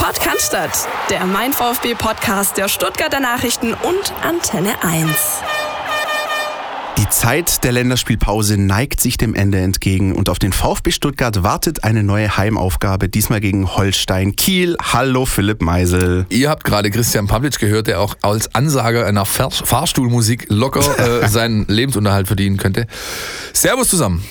Podcast, der Mein VfB Podcast der Stuttgarter Nachrichten und Antenne 1. Die Zeit der Länderspielpause neigt sich dem Ende entgegen und auf den VfB Stuttgart wartet eine neue Heimaufgabe, diesmal gegen Holstein Kiel. Hallo Philipp Meisel. Ihr habt gerade Christian Pavlic gehört, der auch als Ansager einer Fahr Fahrstuhlmusik locker äh, seinen Lebensunterhalt verdienen könnte. Servus zusammen.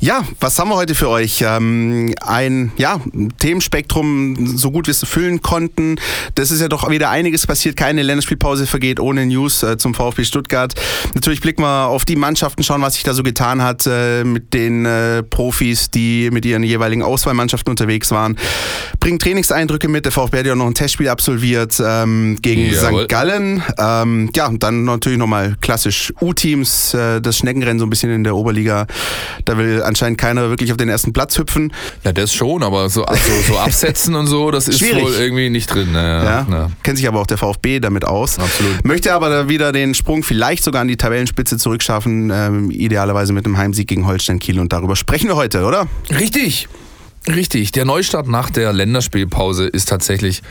Ja, was haben wir heute für euch? Ähm, ein ja, Themenspektrum, so gut wir es füllen konnten. Das ist ja doch wieder einiges passiert. Keine Länderspielpause vergeht ohne News äh, zum VfB Stuttgart. Natürlich blicken wir auf die Mannschaften, schauen, was sich da so getan hat äh, mit den äh, Profis, die mit ihren jeweiligen Auswahlmannschaften unterwegs waren. Bringen Trainingseindrücke mit. Der VfB hat ja noch ein Testspiel absolviert ähm, gegen Jawohl. St. Gallen. Ähm, ja, und dann natürlich nochmal klassisch U-Teams, das Schneckenrennen so ein bisschen in der Oberliga. Da will anscheinend keiner wirklich auf den ersten Platz hüpfen. Ja, das schon, aber so, also, so absetzen und so, das ist Schwierig. wohl irgendwie nicht drin. Ja, Ja, ja. kennt sich aber auch der VfB damit aus. Absolut. Möchte aber da wieder den Sprung vielleicht sogar an die Tabellenspitze zurückschaffen, ähm, idealerweise mit einem Heimsieg gegen Holstein Kiel. Und darüber sprechen wir heute, oder? Richtig. Richtig, der Neustart nach der Länderspielpause ist tatsächlich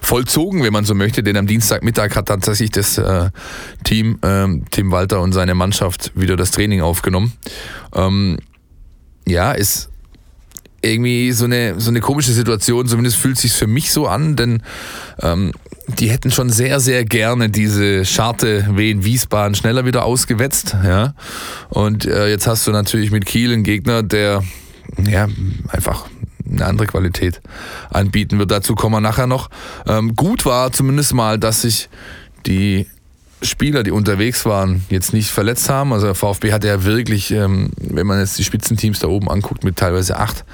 vollzogen, wenn man so möchte, denn am Dienstagmittag hat tatsächlich das äh, Team, ähm, Tim Walter und seine Mannschaft wieder das Training aufgenommen. Ähm, ja, ist irgendwie so eine, so eine komische Situation, zumindest fühlt sich für mich so an, denn ähm, die hätten schon sehr, sehr gerne diese Scharte Wien Wiesbaden schneller wieder ausgewetzt. Ja? Und äh, jetzt hast du natürlich mit Kiel einen Gegner, der ja, einfach eine andere Qualität anbieten wird. Dazu kommen wir nachher noch. Ähm, gut war zumindest mal, dass sich die Spieler, die unterwegs waren, jetzt nicht verletzt haben. Also der VfB hat ja wirklich, ähm, wenn man jetzt die Spitzenteams da oben anguckt, mit teilweise acht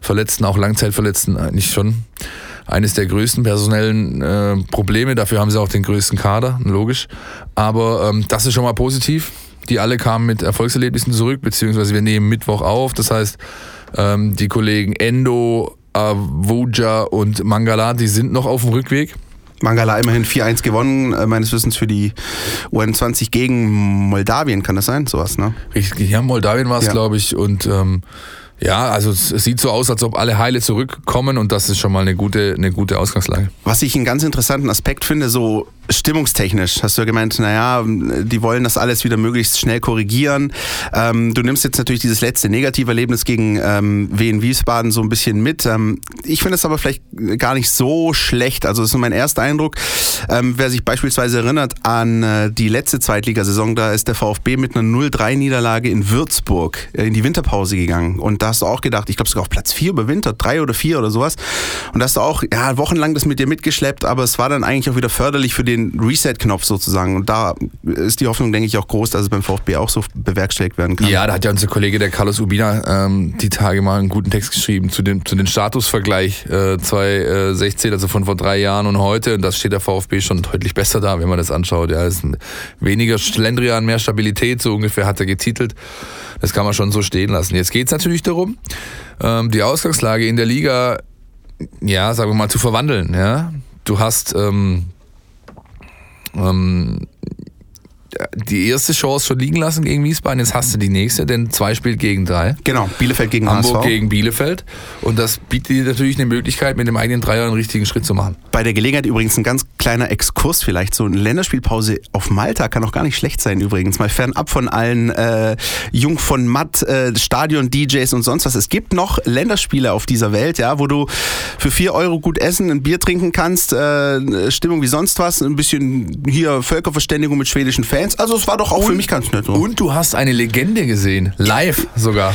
Verletzten, auch Langzeitverletzten, eigentlich schon eines der größten personellen äh, Probleme. Dafür haben sie auch den größten Kader, logisch. Aber ähm, das ist schon mal positiv. Die alle kamen mit Erfolgserlebnissen zurück, beziehungsweise wir nehmen Mittwoch auf. Das heißt, ähm, die Kollegen Endo, Avuja und Mangala, die sind noch auf dem Rückweg. Mangala immerhin 4-1 gewonnen, äh, meines Wissens für die UN20 gegen Moldawien, kann das sein? Sowas, ne? Richtig, ja, Moldawien war es, Ja. glaube ich. Und ähm, ja, also es, sieht so aus, als ob alle Heile zurückkommen und das ist schon mal eine gute, eine gute Ausgangslage. Was ich einen ganz interessanten Aspekt finde, so stimmungstechnisch, hast du ja gemeint, naja, die wollen das alles wieder möglichst schnell korrigieren. Ähm, du nimmst jetzt natürlich dieses letzte Negativerlebnis gegen ähm, Wien Wiesbaden so ein bisschen mit. Ähm, ich finde es aber vielleicht gar nicht so schlecht. Also das ist mein erster Eindruck. Ähm, wer sich beispielsweise erinnert an äh, die letzte Zweitligasaison, da ist der VfB mit einer 0-3-Niederlage in Würzburg äh, in die Winterpause gegangen. Und da hast du auch gedacht, ich glaube sogar auf Platz 4 überwintert, 3 oder 4 oder sowas. Und da hast du auch ja, wochenlang das mit dir mitgeschleppt, aber es war dann eigentlich auch wieder förderlich für den Reset-Knopf sozusagen. Und da ist die Hoffnung, denke ich, auch groß, dass es beim VfB auch so bewerkstelligt werden kann. Ja, da hat ja unser Kollege, der Carlos Ubina, ähm, die Tage mal einen guten Text geschrieben zu dem, zu dem Statusvergleich äh, 2016, also von vor drei Jahren und heute. Und das steht der VfB schon deutlich besser da, wenn man das anschaut. Ja, es ist weniger Schlendrian, mehr Stabilität, so ungefähr hat er getitelt. Das kann man schon so stehen lassen. Jetzt geht es natürlich darum, ähm, die Ausgangslage in der Liga, ja, sagen wir mal, zu verwandeln. Ja? Du hast ähm, ähm, die erste Chance schon liegen lassen gegen Wiesbaden, jetzt hast du die nächste, denn zwei spielt gegen drei. Genau, Bielefeld gegen Hamburg HSV. gegen Bielefeld. Und das bietet dir natürlich eine Möglichkeit, mit dem eigenen Dreier einen richtigen Schritt zu machen. Bei der Gelegenheit übrigens ein ganz kleiner Exkurs vielleicht. So eine Länderspielpause auf Malta kann auch gar nicht schlecht sein übrigens. Mal fernab von allen äh, Jung von Matt, äh, Stadion-DJs und sonst was. Es gibt noch Länderspiele auf dieser Welt, ja, wo du für 4 Euro gut essen, ein Bier trinken kannst, äh, Stimmung wie sonst was, ein bisschen hier Völkerverständigung mit schwedischen Fans. Also es war doch auch für mich ganz nett. So. Und du hast eine Legende gesehen, live sogar.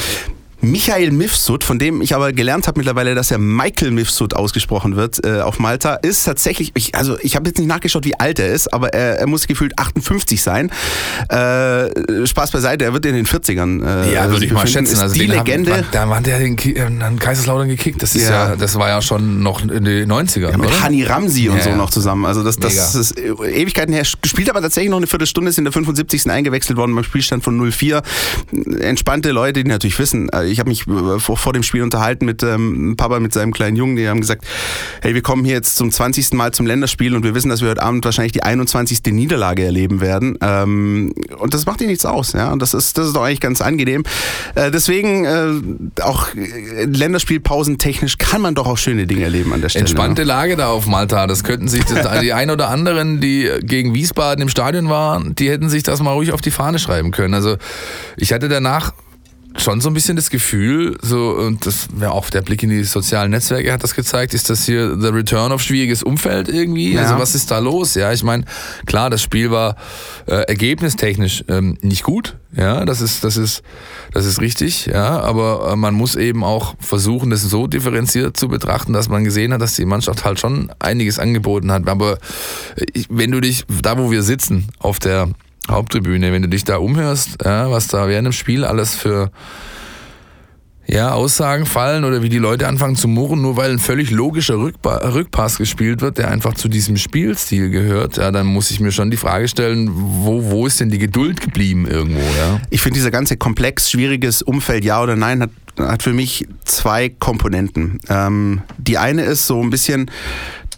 Michael Mifsud, von dem ich aber gelernt habe mittlerweile, dass er Michael Mifsud ausgesprochen wird äh, auf Malta, ist tatsächlich, ich, also ich habe jetzt nicht nachgeschaut, wie alt er ist, aber er, er muss gefühlt 58 sein. Äh, Spaß beiseite, er wird in den 40ern. Äh, Ja, würde ich mal schätzen. Ist Also die haben- Legende. wann- da war der den äh, an Kaiserslautern gekickt. Das ist Ja. ja, das war ja schon noch in den 90ern, mit oder? Hani Ramsi und Ja, so ja. noch zusammen. Also das, das Mega. ist Ewigkeiten her. Gespielt aber tatsächlich noch eine Viertelstunde, ist in der 75. eingewechselt worden beim Spielstand von 0-4. Entspannte Leute, die natürlich wissen, äh, ich habe mich äh, vor, vor dem Spiel unterhalten mit ähm, Papa, mit seinem kleinen Jungen, die haben gesagt, hey, wir kommen hier jetzt zum 20. Mal zum Länderspiel und wir wissen, dass wir heute Abend wahrscheinlich die 21. Niederlage erleben werden. Ähm, und das macht dir nichts aus, ja. Und das ist, das ist doch eigentlich ganz angenehm. Äh, deswegen äh, auch äh, Länderspielpausen technisch kann man doch auch schöne Dinge erleben an der Stelle. Entspannte Lage da auf Malta. Das könnten sich das, die ein oder anderen, die gegen Wiesbaden im Stadion waren, die hätten sich das mal ruhig auf die Fahne schreiben können. Also ich hatte danach schon so ein bisschen das Gefühl, so, und das wäre auch der Blick in die sozialen Netzwerke hat das gezeigt, ist das hier the return of schwieriges Umfeld irgendwie? Ja. Also was ist da los? Ja, ich meine, klar, das Spiel war äh, ergebnistechnisch ähm, nicht gut, ja, das ist, das ist, das ist richtig, ja, aber äh, man muss eben auch versuchen, das so differenziert zu betrachten, dass man gesehen hat, dass die Mannschaft halt schon einiges angeboten hat. Aber ich, wenn du dich, da wo wir sitzen, auf der Haupttribüne, wenn du dich da umhörst, ja, was da während dem Spiel alles für ja, Aussagen fallen oder wie die Leute anfangen zu murren, nur weil ein völlig logischer Rückpa Rückpass gespielt wird, der einfach zu diesem Spielstil gehört, ja, dann muss ich mir schon die Frage stellen, wo, wo ist denn die Geduld geblieben irgendwo, ja? Ich finde, dieser ganze komplex, schwieriges Umfeld, ja oder nein, hat, hat für mich zwei Komponenten. Ähm, die eine ist so ein bisschen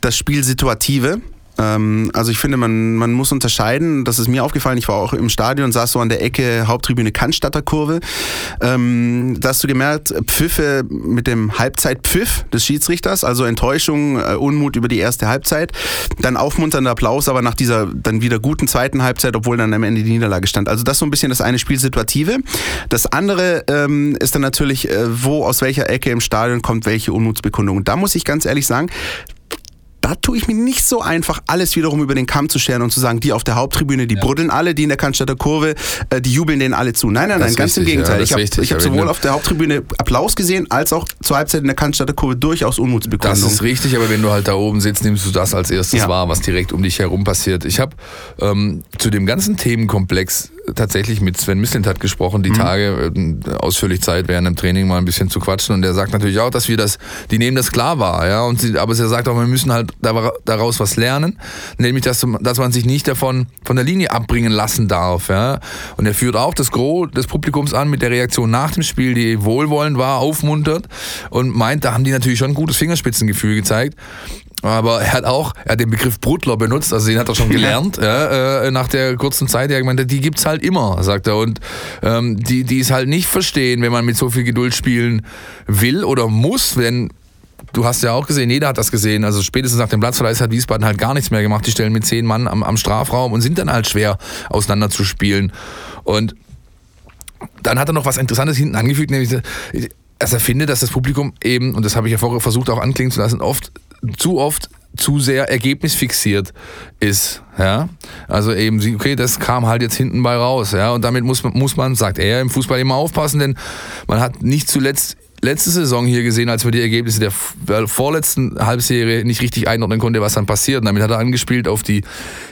das Spiel Situative. Ähm, also ich finde, man, man muss unterscheiden, das ist mir aufgefallen, ich war auch im Stadion, saß so an der Ecke Haupttribüne Cannstatter Kurve. Ähm, da hast du gemerkt, Pfiffe mit dem Halbzeitpfiff des Schiedsrichters, also Enttäuschung, äh, Unmut über die erste Halbzeit, dann aufmunternder Applaus, aber nach dieser dann wieder guten zweiten Halbzeit, obwohl dann am Ende die Niederlage stand. Also das so ein bisschen das eine Spielsituative. Das andere ähm, ist dann natürlich, äh, wo aus welcher Ecke im Stadion kommt welche Unmutsbekundung. Da muss ich ganz ehrlich sagen, da tue ich mir nicht so einfach, alles wiederum über den Kamm zu scheren und zu sagen, die auf der Haupttribüne, die ja. bruddeln alle, die in der Cannstatter Kurve, äh, die jubeln denen alle zu. Nein, nein, nein, ganz richtig, im Gegenteil. Ja, ich habe hab sowohl auf der Haupttribüne Applaus gesehen, als auch zur Halbzeit in der Cannstatter Kurve durchaus Unmutsbekundung. Das ist richtig, aber wenn du halt da oben sitzt, nimmst du das als erstes ja. wahr, was direkt um dich herum passiert. Ich habe ähm, zu dem ganzen Themenkomplex tatsächlich mit Sven Mislintat gesprochen, die mhm. Tage äh, ausführlich Zeit während dem Training mal ein bisschen zu quatschen und der sagt natürlich auch, dass wir das, die nehmen das klar wahr, ja, und sie, aber er sagt auch, wir müssen halt daraus was lernen, nämlich dass, dass man sich nicht davon von der Linie abbringen lassen darf. Ja. Und er führt auch das Gros des Publikums an mit der Reaktion nach dem Spiel, die wohlwollend war, aufmuntert und meint, da haben die natürlich schon ein gutes Fingerspitzengefühl gezeigt. Aber er hat auch, er hat den Begriff Brutler benutzt, also den hat er schon gelernt, ja, äh, nach der kurzen Zeit. Er gemeint, die gibt's halt immer, sagt er. Und ähm, die, die es halt nicht verstehen, wenn man mit so viel Geduld spielen will oder muss, wenn du hast ja auch gesehen, jeder hat das gesehen. Also spätestens nach dem Platzverweis hat Wiesbaden halt gar nichts mehr gemacht. Die stellen mit zehn Mann am, am Strafraum und sind dann halt schwer auseinanderzuspielen. Und dann hat er noch was Interessantes hinten angefügt, nämlich, also er findet, dass das Publikum eben, und das habe ich ja vorher versucht auch anklingen zu lassen, oft, zu oft zu sehr ergebnisfixiert ist. Ja? Also eben, okay, das kam halt jetzt hinten bei raus. Ja? Und damit muss man, muss man, sagt er, im Fußball immer aufpassen, denn man hat nicht zuletzt letzte Saison hier gesehen, als wir die Ergebnisse der vorletzten Halbserie nicht richtig einordnen konnte, was dann passiert. Und damit hat er angespielt auf die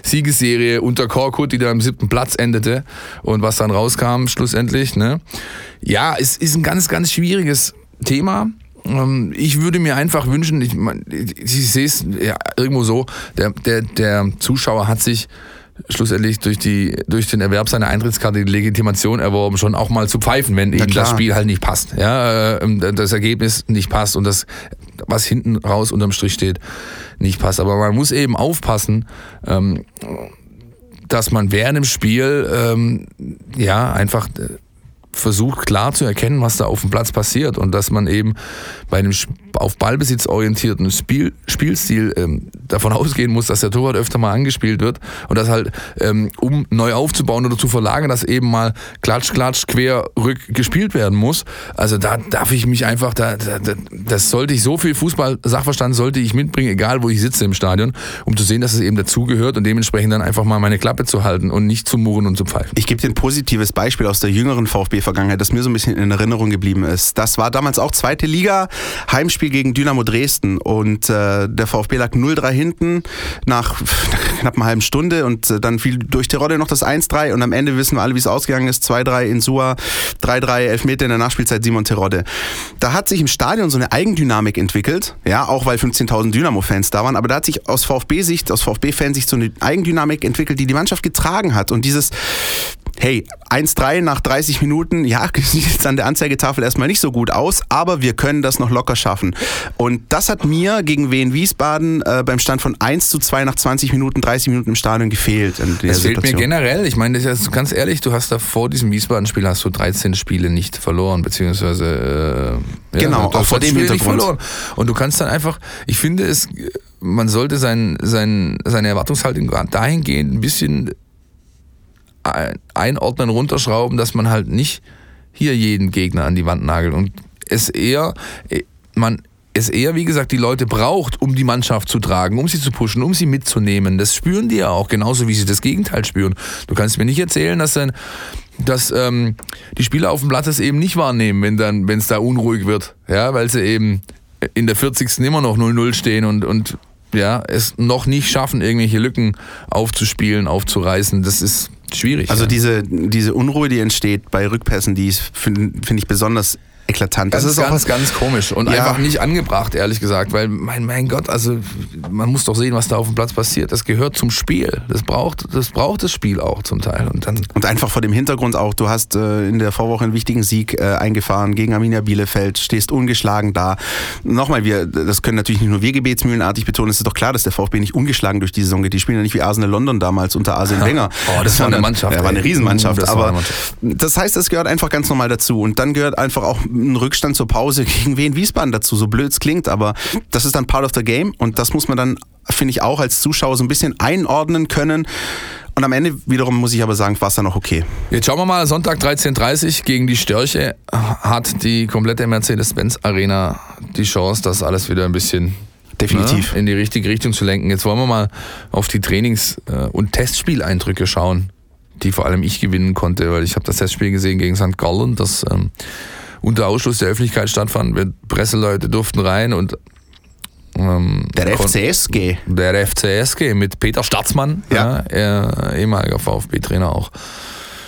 Siegesserie unter Korkut, die dann am siebten Platz endete und was dann rauskam schlussendlich. Ne? Ja, es ist ein ganz, ganz schwieriges Thema. Ähm, ich würde mir einfach wünschen, ich, ich sehe es ja, irgendwo so, der, der, der Zuschauer hat sich schlussendlich durch, die, durch den Erwerb seiner Eintrittskarte die Legitimation erworben, schon auch mal zu pfeifen, wenn ihm das Spiel halt nicht passt. Ja, äh, ähm, das Ergebnis nicht passt und das, was hinten raus unterm Strich steht, nicht passt. Aber man muss eben aufpassen, ähm, dass man während dem Spiel ja einfach äh, versucht klar zu erkennen, was da auf dem Platz passiert und dass man eben bei einem auf Ballbesitz orientierten Spiel, Spielstil ähm, davon ausgehen muss, dass der Torwart öfter mal angespielt wird und das halt, ähm, um neu aufzubauen oder zu verlagern, dass eben mal klatsch, klatsch, quer, rück gespielt werden muss. Also da darf ich mich einfach, da, da, das sollte ich, so viel Fußball-Sachverstand sollte ich mitbringen, egal wo ich sitze im Stadion, um zu sehen, dass es eben dazugehört und dementsprechend dann einfach mal meine Klappe zu halten und nicht zu murren und zu pfeifen. Ich gebe dir ein positives Beispiel aus der jüngeren VfB-Vergangenheit, das mir so ein bisschen in Erinnerung geblieben ist. Das war damals auch zweite Liga, Heimspiel gegen Dynamo Dresden und äh, der VfB lag 0-3 hinten nach knapp einer halben Stunde und äh, dann fiel durch Terodde noch das 1-3 und am Ende wissen wir alle, wie es ausgegangen ist. 2-3 in Sua, 3-3 Elfmeter in der Nachspielzeit Simon Terodde. Da hat sich im Stadion so eine Eigendynamik entwickelt, ja, auch weil 15.000 Dynamo-Fans da waren, aber da hat sich aus VfB-Sicht, aus VfB-Fansicht so eine Eigendynamik entwickelt, die die Mannschaft getragen hat und dieses hey, 1-3 nach 30 Minuten, ja, sieht jetzt an der Anzeigetafel erstmal nicht so gut aus, aber wir können das noch locker schaffen. Und das hat mir gegen Wien Wiesbaden äh, beim Stand von 1 zu 2 nach 20 Minuten, 30 Minuten im Stadion gefehlt. Es fehlt mir generell. Ich meine, das ist ganz ehrlich, du hast da vor diesem Wiesbaden-Spiel hast du 13 Spiele nicht verloren, beziehungsweise äh, genau, auch vor dem Hintergrund. Nicht verloren. Und du kannst dann einfach, ich finde es, man sollte sein, sein, seine Erwartungshaltung dahingehend ein bisschen einordnen, runterschrauben, dass man halt nicht hier jeden Gegner an die Wand nagelt und es eher, man es eher, wie gesagt, die Leute braucht, um die Mannschaft zu tragen, um sie zu pushen, um sie mitzunehmen. Das spüren die ja auch, genauso wie sie das Gegenteil spüren. Du kannst mir nicht erzählen, dass dann, dass ähm, die Spieler auf dem Blatt das eben nicht wahrnehmen, wenn dann, wenn es da unruhig wird, ja, weil sie eben in der 40. immer noch 0-0 stehen und, und ja, es noch nicht schaffen, irgendwelche Lücken aufzuspielen, aufzureißen. Das ist schwierig. Also ja. diese, diese Unruhe, die entsteht bei Rückpässen, die finde find ich besonders eklatant. Das, das ist ganz, auch was ganz komisch und ja. einfach nicht angebracht, ehrlich gesagt, weil mein, mein Gott, also man muss doch sehen, was da auf dem Platz passiert. Das gehört zum Spiel. Das braucht das, braucht das Spiel auch zum Teil. Und, dann und einfach vor dem Hintergrund auch, du hast äh, in der Vorwoche einen wichtigen Sieg äh, eingefahren gegen Arminia Bielefeld, stehst ungeschlagen da. Nochmal, wir, das können natürlich nicht nur wir gebetsmühlenartig betonen, es ist doch klar, dass der VfB nicht ungeschlagen durch die Saison geht. Die spielen ja nicht wie Arsenal London damals unter Arsene Wenger. oh, das, das war eine Mannschaft. Ja, war eine Riesenmannschaft. Uh, aber eine Mannschaft. das heißt, es gehört einfach ganz normal dazu. Und dann gehört einfach auch ein Rückstand zur Pause gegen Wien Wiesbaden dazu, so blöd es klingt, aber das ist dann part of the game und das muss man dann, finde ich, auch als Zuschauer so ein bisschen einordnen können. Und am Ende wiederum muss ich aber sagen, war es dann noch okay. Jetzt schauen wir mal, Sonntag 13.30 Uhr gegen die Störche hat die komplette Mercedes-Benz Arena die Chance, das alles wieder ein bisschen definitiv ne, in die richtige Richtung zu lenken. Jetzt wollen wir mal auf die Trainings- äh, und Testspieleindrücke schauen, die vor allem ich gewinnen konnte, weil ich habe das Testspiel gesehen gegen St. Gallen, das ähm, unter Ausschluss der Öffentlichkeit stattfand. Presseleute durften rein und ähm, der FCSG. Der FCSG mit Peter Staatsmann, ja. ja ehemaliger VfB-Trainer auch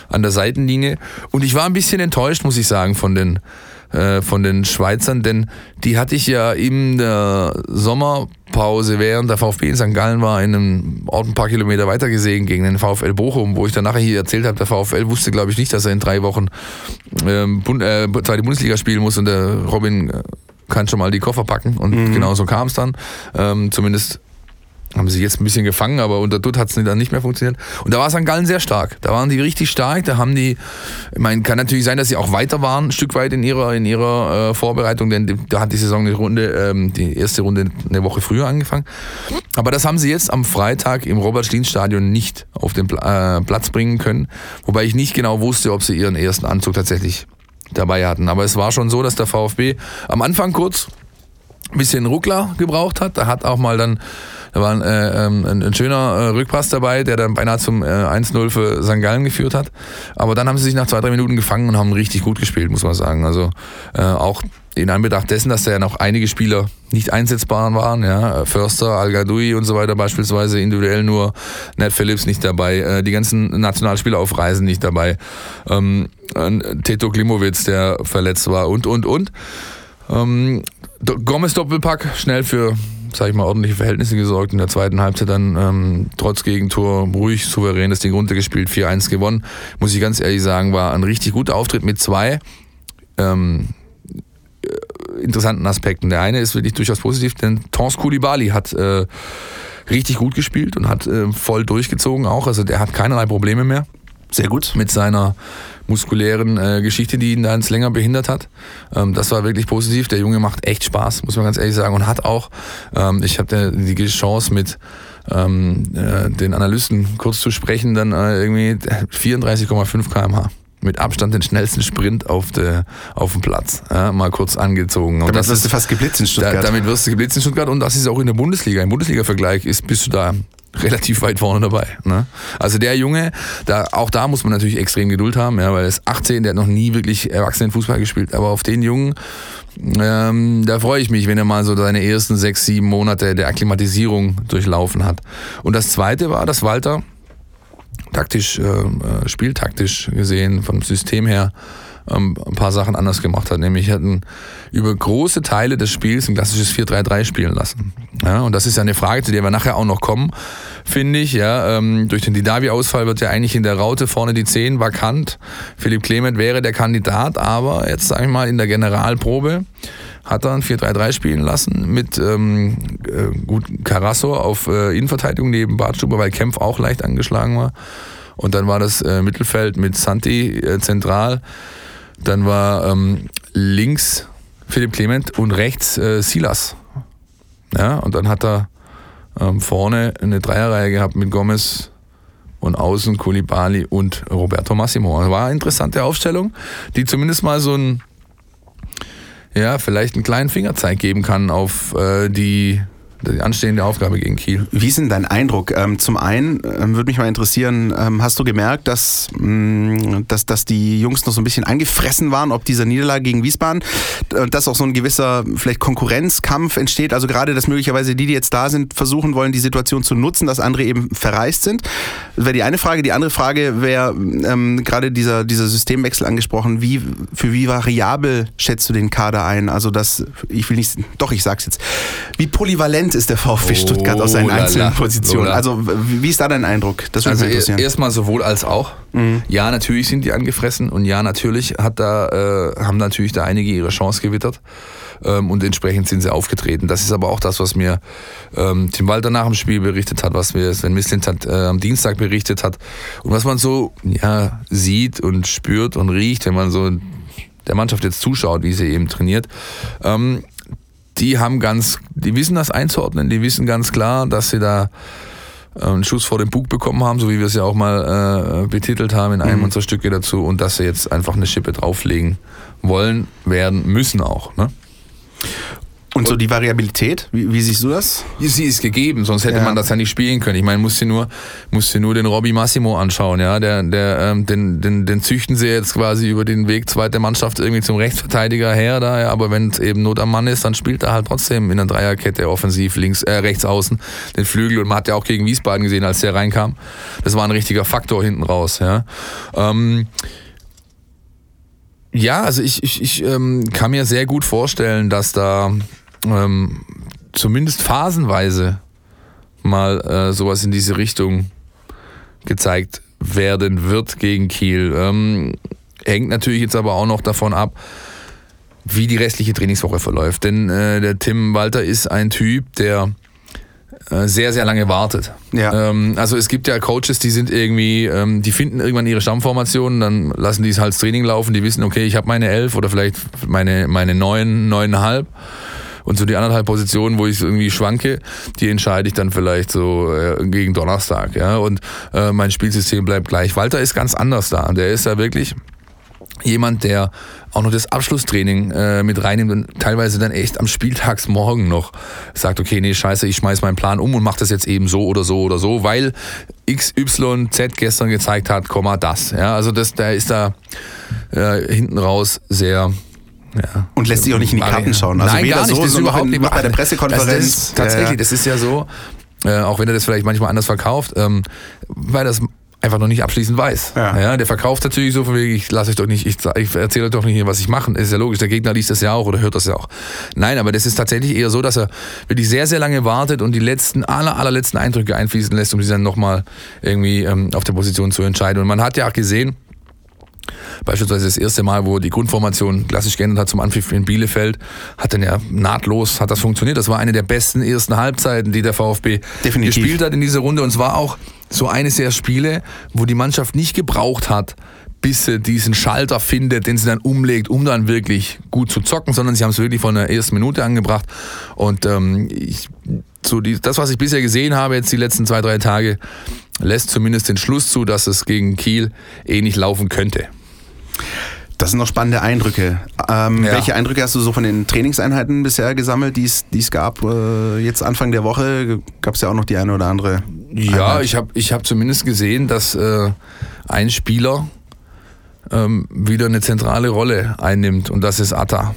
an der Seitenlinie. Und ich war ein bisschen enttäuscht, muss ich sagen, von den äh, von den Schweizern, denn die hatte ich ja in der Sommerpause, während der VfB in St. Gallen war, in einem Ort ein paar Kilometer weiter gesehen gegen den VfL Bochum, wo ich dann nachher hier erzählt habe, der VfL wusste, glaube ich, nicht, dass er in drei Wochen ähm, Bund, äh, zweite Bundesliga spielen muss und der Robin äh, kann schon mal die Koffer packen und mhm. genau so kam es dann. Ähm, zumindest haben sie jetzt ein bisschen gefangen, aber unter Dutt hat es dann nicht mehr funktioniert. Und da war St. Gallen sehr stark. Da waren die richtig stark. Da haben die, ich meine, kann natürlich sein, dass sie auch weiter waren, ein Stück weit in ihrer, in ihrer äh, Vorbereitung, denn da hat die Saison eine Runde, ähm, die erste Runde eine Woche früher angefangen. Aber das haben sie jetzt am Freitag im Robert-Schlien-Stadion nicht auf den äh, Platz bringen können. Wobei ich nicht genau wusste, ob sie ihren ersten Anzug tatsächlich dabei hatten. Aber es war schon so, dass der VfB am Anfang kurz ein bisschen Ruckler gebraucht hat. Da hat auch mal dann da war ein, äh, ähm, ein, ein schöner äh, Rückpass dabei, der dann beinahe zum äh, 1-0 für St. Gallen geführt hat. Aber dann haben sie sich nach zwei, drei Minuten gefangen und haben richtig gut gespielt, muss man sagen. Also äh, auch in Anbetracht dessen, dass da ja noch einige Spieler nicht einsetzbar waren, ja, Förster, al und so weiter beispielsweise, individuell nur Ned Phillips nicht dabei, äh, die ganzen Nationalspieler auf Reisen nicht dabei, ähm, Teto Klimowitz, der verletzt war und, und, und. Ähm, Gomez Doppelpack, schnell für sage ich mal, ordentliche Verhältnisse gesorgt. In der zweiten Halbzeit dann ähm, trotz Gegentor ruhig, souverän das Ding runtergespielt, 4-1 gewonnen. Muss ich ganz ehrlich sagen, war ein richtig guter Auftritt mit zwei ähm, äh, interessanten Aspekten. Der eine ist wirklich durchaus positiv, denn Tons Koulibaly hat äh, richtig gut gespielt und hat äh, voll durchgezogen auch. Also der hat keinerlei Probleme mehr. Sehr gut. Mit seiner muskulären äh, Geschichte, die ihn da ins länger behindert hat. Ähm, das war wirklich positiv. Der Junge macht echt Spaß, muss man ganz ehrlich sagen. Und hat auch, ähm, ich habe die Chance mit ähm, äh, den Analysten kurz zu sprechen, dann äh, irgendwie 34,5 kmh mit Abstand den schnellsten Sprint auf, de, auf dem Platz. Ja, mal kurz angezogen. Und damit wirst du fast geblitzt in Stuttgart. Da, damit wirst du geblitzt in Stuttgart und das ist auch in der Bundesliga. Im Bundesliga-Vergleich bist du da relativ weit vorne dabei. Ne? Also der Junge, da, auch da muss man natürlich extrem Geduld haben, ja, weil er ist 18, der hat noch nie wirklich Erwachsenenfußball gespielt. Aber auf den Jungen, ähm, da freue ich mich, wenn er mal so seine ersten sechs, sieben Monate der Akklimatisierung durchlaufen hat. Und das Zweite war, dass Walter taktisch, äh, äh spieltaktisch gesehen, vom System her, ähm, ein paar Sachen anders gemacht hat. Nämlich hatten über große Teile des Spiels ein klassisches 4-3-3 spielen lassen. Ja, und das ist ja eine Frage, zu der wir nachher auch noch kommen, finde ich. Ja, ähm, durch den Didavi-Ausfall wird ja eigentlich in der Raute vorne die 10 vakant. Philipp Clement wäre der Kandidat, aber jetzt sage ich mal in der Generalprobe hat er ein 4-3-3 spielen lassen mit ähm, äh, gut Carasso auf äh, Innenverteidigung neben Bartstuber, weil Kempf auch leicht angeschlagen war. Und dann war das äh, Mittelfeld mit Santi äh, zentral. Dann war ähm, links Philipp Clement und rechts äh, Silas. Ja, und dann hat er ähm, vorne eine Dreierreihe gehabt mit Gomez und außen Kulibali und Roberto Massimo. Das war eine interessante Aufstellung, die zumindest mal so ein ja, vielleicht einen kleinen Fingerzeig geben kann auf äh, die die anstehende Aufgabe gegen Kiel. Wie ist denn dein Eindruck? Ähm, zum einen ähm, würde mich mal interessieren, ähm, hast du gemerkt, dass, mh, dass, dass die Jungs noch so ein bisschen angefressen waren, ob dieser Niederlage gegen Wiesbaden, äh, dass auch so ein gewisser vielleicht Konkurrenzkampf entsteht? Also gerade, dass möglicherweise die, die jetzt da sind, versuchen wollen, die Situation zu nutzen, dass andere eben verreist sind? Das wäre die eine Frage. Die andere Frage wäre ähm, gerade dieser, dieser Systemwechsel angesprochen. Wie, für wie variabel schätzt du den Kader ein? Also das, ich will nicht, doch, ich sag's jetzt. Wie polyvalent ist der VfB Stuttgart aus seinen Oh, lala. einzelnen Positionen? Lala. Also wie ist da dein Eindruck? Das würde Also mich interessieren. erstmal sowohl als auch. Mhm. Ja, natürlich sind die angefressen und ja, natürlich hat da, äh, haben natürlich da einige ihre Chance gewittert ähm, und entsprechend sind sie aufgetreten. Das ist aber auch das, was mir ähm, Tim Walter nach dem Spiel berichtet hat, was mir Sven Mislint hat, äh, am Dienstag berichtet hat und was man so ja, sieht und spürt und riecht, wenn man so der Mannschaft jetzt zuschaut, wie sie eben trainiert. Ähm, die haben ganz, die wissen das einzuordnen, die wissen ganz klar, dass sie da äh, einen Schuss vor den Bug bekommen haben, so wie wir es ja auch mal äh, betitelt haben in einem Mhm. unserer Stücke dazu und dass sie jetzt einfach eine Schippe drauflegen wollen, werden, müssen auch. Ne? Und so die Variabilität, wie, wie siehst du das? Sie ist gegeben, sonst hätte Ja. man das ja nicht spielen können. Ich meine, musste nur, musste nur den Robby Massimo anschauen, ja, der, der, ähm, den, den, den züchten sie jetzt quasi über den Weg zweite Mannschaft irgendwie zum Rechtsverteidiger her, da, ja, aber wenn es eben Not am Mann ist, dann spielt er halt trotzdem in der Dreierkette offensiv links, äh, rechts außen den Flügel und man hat ja auch gegen Wiesbaden gesehen, als der reinkam. Das war ein richtiger Faktor hinten raus, ja. Ähm, ja, also ich, ich, ich ähm, kann mir sehr gut vorstellen, dass da ähm, zumindest phasenweise mal äh, sowas in diese Richtung gezeigt werden wird gegen Kiel. Ähm, hängt natürlich jetzt aber auch noch davon ab, wie die restliche Trainingswoche verläuft. Denn äh, der Tim Walter ist ein Typ, der äh, sehr, sehr lange wartet. Ja. Ähm, also es gibt ja Coaches, die sind irgendwie, ähm, die finden irgendwann ihre Stammformation, dann lassen die es halt Training laufen, die wissen, okay, ich habe meine elf oder vielleicht meine, meine neun, neuneinhalb. Und so die anderthalb Positionen, wo ich irgendwie schwanke, die entscheide ich dann vielleicht so äh, gegen Donnerstag. Ja? Und äh, mein Spielsystem bleibt gleich. Walter ist ganz anders da. Der ist da wirklich jemand, der auch noch das Abschlusstraining äh, mit reinnimmt und teilweise dann echt am Spieltagsmorgen noch sagt, okay, nee, scheiße, ich schmeiß meinen Plan um und mach das jetzt eben so oder so oder so, weil XYZ gestern gezeigt hat, Komma, das. Ja, also das, der ist da äh, hinten raus sehr ja. Und lässt sich auch nicht in die Karten schauen. Also Nein, weder gar nicht. so, das ist überhaupt noch nicht. bei der Pressekonferenz. das ist, tatsächlich, Ja, ja. das ist ja so, äh, auch wenn er das vielleicht manchmal anders verkauft, ähm, weil das einfach noch nicht abschließend weiß. Ja. der verkauft natürlich so von wegen, ich lasse euch doch nicht, ich, ich erzähle euch doch nicht, was ich mache. Ist ja logisch, der Gegner liest das ja auch oder hört das ja auch. Nein, aber das ist tatsächlich eher so, dass er wirklich sehr, sehr lange wartet und die letzten, aller, allerletzten Eindrücke einfließen lässt, um sie dann nochmal irgendwie ähm, auf der Position zu entscheiden. Und man hat ja auch gesehen, Beispielsweise das erste Mal, wo die Grundformation klassisch geändert hat zum Anpfiff in Bielefeld, hat dann ja nahtlos, hat das funktioniert. Das war eine der besten ersten Halbzeiten, die der VfB Definitiv. gespielt hat in dieser Runde. Und es war auch so eines der Spiele, wo die Mannschaft nicht gebraucht hat, bis sie diesen Schalter findet, den sie dann umlegt, um dann wirklich gut zu zocken, sondern sie haben es wirklich von der ersten Minute angebracht. Und ähm, ich, so die, das, was ich bisher gesehen habe, jetzt die letzten zwei, drei Tage, lässt zumindest den Schluss zu, dass es gegen Kiel ähnlich laufen könnte. Das sind noch spannende Eindrücke. Ähm, Ja. Welche Eindrücke hast du so von den Trainingseinheiten bisher gesammelt, die es die es gab? Äh, jetzt Anfang der Woche gab es ja auch noch die eine oder andere. Ja, Einheit. ich habe ich hab zumindest gesehen, dass äh, ein Spieler ähm, wieder eine zentrale Rolle einnimmt und das ist Atta.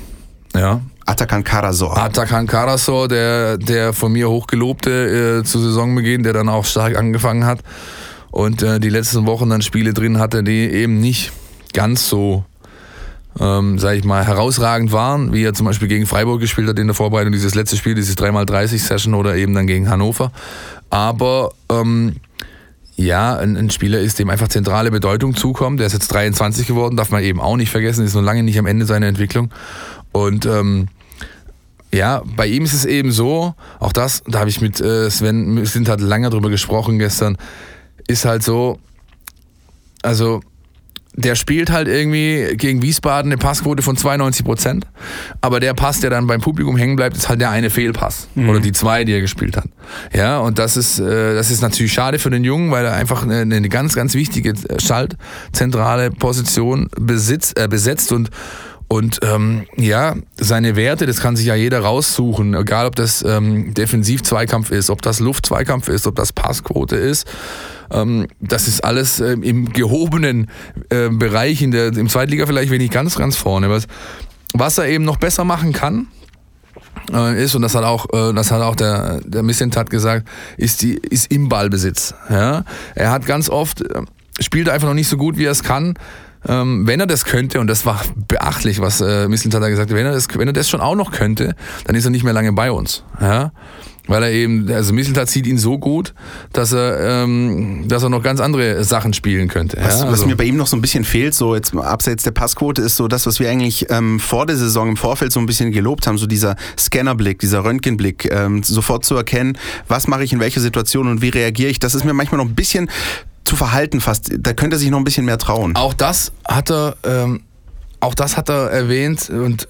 Ja. Atakan Karasor. Atakan Karasor, der, der von mir hochgelobte äh, zu Saisonbeginn, der dann auch stark angefangen hat und äh, die letzten Wochen dann Spiele drin hatte, die eben nicht ganz so ähm, sage ich mal, herausragend waren, wie er zum Beispiel gegen Freiburg gespielt hat in der Vorbereitung, dieses letzte Spiel, dieses 3x30-Session oder eben dann gegen Hannover. Aber ähm, ja, ein, ein, Spieler ist, dem einfach zentrale Bedeutung zukommt. Der ist jetzt 23 geworden, darf man eben auch nicht vergessen, ist noch lange nicht am Ende seiner Entwicklung. Und ähm, ja, bei ihm ist es eben so, auch das, da habe ich mit äh, Sven, sind halt lange drüber gesprochen gestern, ist halt so, also der spielt halt irgendwie gegen Wiesbaden eine Passquote von 92 Prozent. Aber der Pass, der dann beim Publikum hängen bleibt, ist halt der eine Fehlpass. Mhm. Oder die zwei, die er gespielt hat. Ja, und das ist, äh, das ist natürlich schade für den Jungen, weil er einfach eine, eine ganz, ganz wichtige Schaltzentrale Position besitzt, äh, besetzt und und ähm, ja, seine Werte, das kann sich ja jeder raussuchen, egal ob das ähm, Defensiv-Zweikampf ist, ob das Luft-Zweikampf ist, ob das Passquote ist. Ähm, das ist alles ähm, im gehobenen äh, Bereich, in der, im Zweitliga vielleicht wenig ganz, ganz vorne. Was, was er eben noch besser machen kann, äh, ist, und das hat auch, äh, das hat auch der, der Missentat gesagt, ist, die, ist im Ballbesitz. Ja? Er hat ganz oft, äh, spielt einfach noch nicht so gut, wie er es kann, ähm, wenn er das könnte, und das war beachtlich, was äh, Mislintat da gesagt hat, wenn er, das, wenn er das schon auch noch könnte, dann ist er nicht mehr lange bei uns. Ja? Weil er eben, also Mislintat sieht ihn so gut, dass er, ähm, dass er noch ganz andere Sachen spielen könnte. Was, ja? was also, mir bei ihm noch so ein bisschen fehlt, so jetzt abseits der Passquote, ist so das, was wir eigentlich ähm, vor der Saison im Vorfeld so ein bisschen gelobt haben, so dieser Scannerblick, dieser Röntgenblick, ähm, sofort zu erkennen, was mache ich in welcher Situation und wie reagiere ich. Das ist mir manchmal noch ein bisschen zu verhalten fast. Da könnte er sich noch ein bisschen mehr trauen. Auch das hat er, ähm, auch das hat er erwähnt und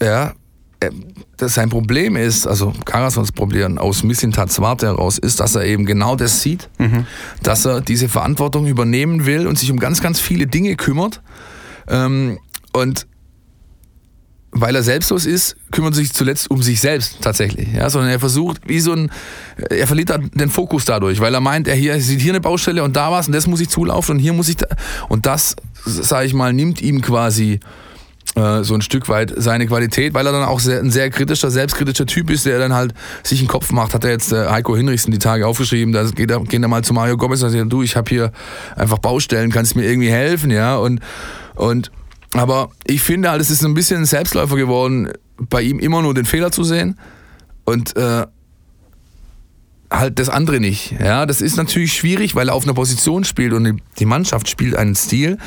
äh, ja, äh, das sein Problem ist, also Karasons Problem aus Missintats Warte heraus, ist, dass er eben genau das sieht, mhm. dass er diese Verantwortung übernehmen will und sich um ganz, ganz viele Dinge kümmert. Ähm, und weil er selbstlos ist, kümmert sich zuletzt um sich selbst tatsächlich. Ja, sondern er versucht, wie so ein, er verliert den Fokus dadurch, weil er meint, er hier sieht hier eine Baustelle und da was und das muss ich zulaufen und hier muss ich da, und das, sage ich mal, nimmt ihm quasi äh, so ein Stück weit seine Qualität, weil er dann auch sehr, ein sehr kritischer, selbstkritischer Typ ist, der dann halt sich einen Kopf macht. Hat er jetzt äh, Heiko Hinrichsen die Tage aufgeschrieben, da geht er, gehen er mal zu Mario Gomez und sagt, du, ich habe hier einfach Baustellen, kannst mir irgendwie helfen, ja und und aber ich finde halt, es ist ein bisschen ein Selbstläufer geworden, bei ihm immer nur den Fehler zu sehen. Und äh, halt das andere nicht. Ja, das ist natürlich schwierig, weil er auf einer Position spielt und die Mannschaft spielt einen Stil,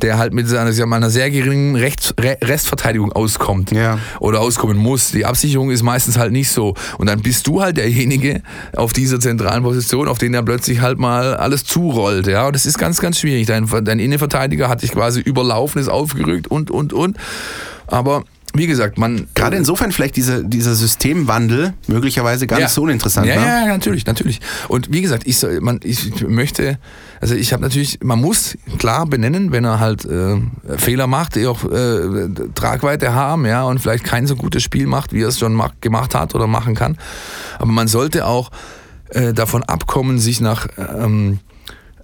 der halt mit seiner, einer sehr geringen Rechts, Restverteidigung auskommt ja. oder auskommen muss. Die Absicherung ist meistens halt nicht so. Und dann bist du halt derjenige auf dieser zentralen Position, auf den er plötzlich halt mal alles zurollt. Ja, und das ist ganz, ganz schwierig. Dein, dein Innenverteidiger hat dich quasi überlaufen, ist aufgerückt und, und, und. Aber wie gesagt, man. Gerade insofern vielleicht diese, dieser Systemwandel möglicherweise gar ja. nicht so uninteressant. Ja, ne? ja, natürlich, natürlich. Und wie gesagt, ich, man, ich möchte, also ich habe natürlich, man muss klar benennen, wenn er halt äh, Fehler macht, die auch äh, Tragweite haben, ja, und vielleicht kein so gutes Spiel macht, wie er es schon macht, gemacht hat oder machen kann. Aber man sollte auch äh, davon abkommen, sich nach ähm,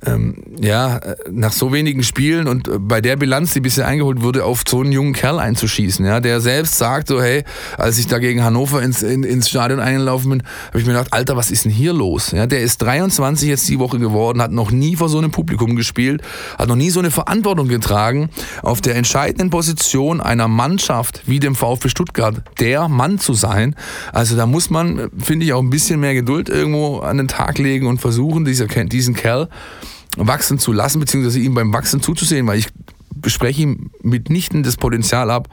ähm, ja, nach so wenigen Spielen und bei der Bilanz, die bisher eingeholt wurde, auf so einen jungen Kerl einzuschießen, ja, der selbst sagt so, hey, als ich da gegen Hannover ins, in, ins Stadion eingelaufen bin, habe ich mir gedacht, Alter, was ist denn hier los? Ja, der ist 23 jetzt die Woche geworden, hat noch nie vor so einem Publikum gespielt, hat noch nie so eine Verantwortung getragen, auf der entscheidenden Position einer Mannschaft wie dem VfB Stuttgart der Mann zu sein. Also da muss man, finde ich, auch ein bisschen mehr Geduld irgendwo an den Tag legen und versuchen, dieser, diesen Kerl wachsen zu lassen, beziehungsweise ihm beim Wachsen zuzusehen, weil ich bespreche ihm mitnichten das Potenzial ab,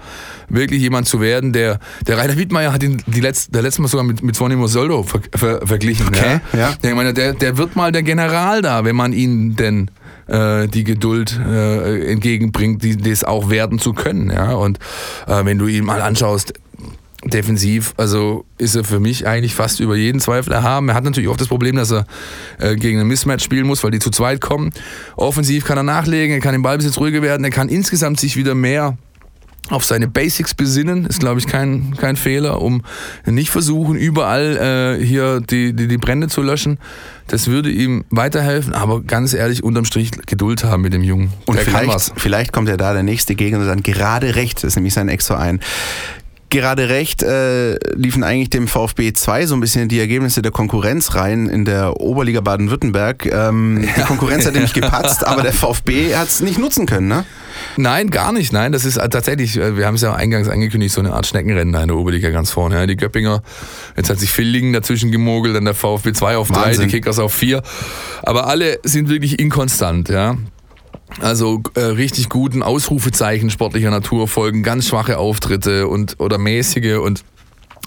wirklich jemand zu werden, der, der Rainer Wiedmeier hat ihn die letzte, der letzte Mal sogar mit, mit Svonimo Soldo ver, ver, verglichen. Okay, ja. ja. Der, meine, der, der wird mal der General da, wenn man ihn denn äh, die Geduld äh, entgegenbringt, die, das auch werden zu können. Ja? Und äh, wenn du ihn mal anschaust, defensiv, also ist er für mich eigentlich fast über jeden Zweifel erhaben. Er hat natürlich auch das Problem, dass er äh, gegen ein Mismatch spielen muss, weil die zu zweit kommen. Offensiv kann er nachlegen, er kann im Ballbesitz ruhiger werden, er kann insgesamt sich wieder mehr auf seine Basics besinnen, ist glaube ich kein, kein Fehler, um nicht versuchen, überall äh, hier die, die, die Brände zu löschen. Das würde ihm weiterhelfen, aber ganz ehrlich, unterm Strich Geduld haben mit dem Jungen. Und vielleicht, vielleicht kommt ja da der nächste Gegner dann gerade recht, das ist nämlich sein Extra ein gerade recht, äh, liefen eigentlich dem VfB 2 so ein bisschen die Ergebnisse der Konkurrenz rein in der Oberliga Baden-Württemberg. Ähm, ja. Die Konkurrenz hat nämlich gepatzt, aber der VfB hat es nicht nutzen können, ne? Nein, gar nicht. Nein, das ist äh, tatsächlich, äh, wir haben es ja eingangs angekündigt, so eine Art Schneckenrennen in der Oberliga ganz vorne. Ja, die Göppinger, jetzt hat sich Villingen dazwischen gemogelt, dann der VfB 2 auf 3, die Kickers auf 4. Aber alle sind wirklich inkonstant, ja. Also äh, richtig guten Ausrufezeichen sportlicher Natur folgen ganz schwache Auftritte und oder mäßige und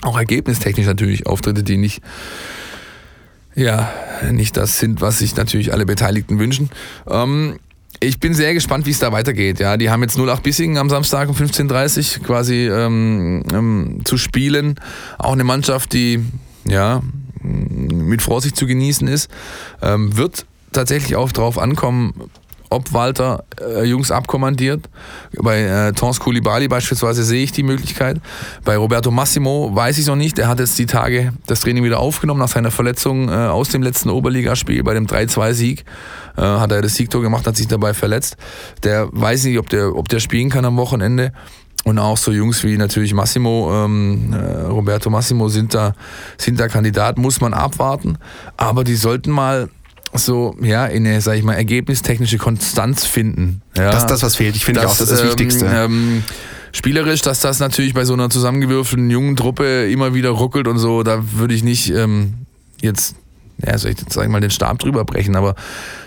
auch ergebnistechnisch natürlich Auftritte, die nicht ja nicht das sind, was sich natürlich alle Beteiligten wünschen. Ähm, ich bin sehr gespannt, wie es da weitergeht. Ja, die haben jetzt 08 Bissingen am Samstag um 15.30 Uhr quasi ähm, ähm, zu spielen. Auch eine Mannschaft, die ja mit Vorsicht zu genießen ist. Ähm, wird tatsächlich auch drauf ankommen, ob Walter äh, Jungs abkommandiert. Bei äh, Tons Koulibaly beispielsweise sehe ich die Möglichkeit. Bei Roberto Massimo weiß ich noch nicht. Er hat jetzt die Tage das Training wieder aufgenommen nach seiner Verletzung äh, aus dem letzten Oberligaspiel. Bei dem 3-2-Sieg äh, hat er das Siegtor gemacht, hat sich dabei verletzt. Der weiß nicht, ob der, ob der spielen kann am Wochenende. Und auch so Jungs wie natürlich Massimo, ähm, äh, Roberto Massimo sind da, sind da Kandidat, muss man abwarten. Aber die sollten mal so, ja, in eine, sag ich mal, ergebnistechnische Konstanz finden. Ja. Das ist das, was fehlt. Ich finde auch, das ist das ähm, Wichtigste. Ähm, spielerisch, dass das natürlich bei so einer zusammengewürfelten jungen Truppe immer wieder ruckelt und so, da würde ich nicht ähm, jetzt, ja, soll ich jetzt, sag ich mal, den Stab drüber brechen, aber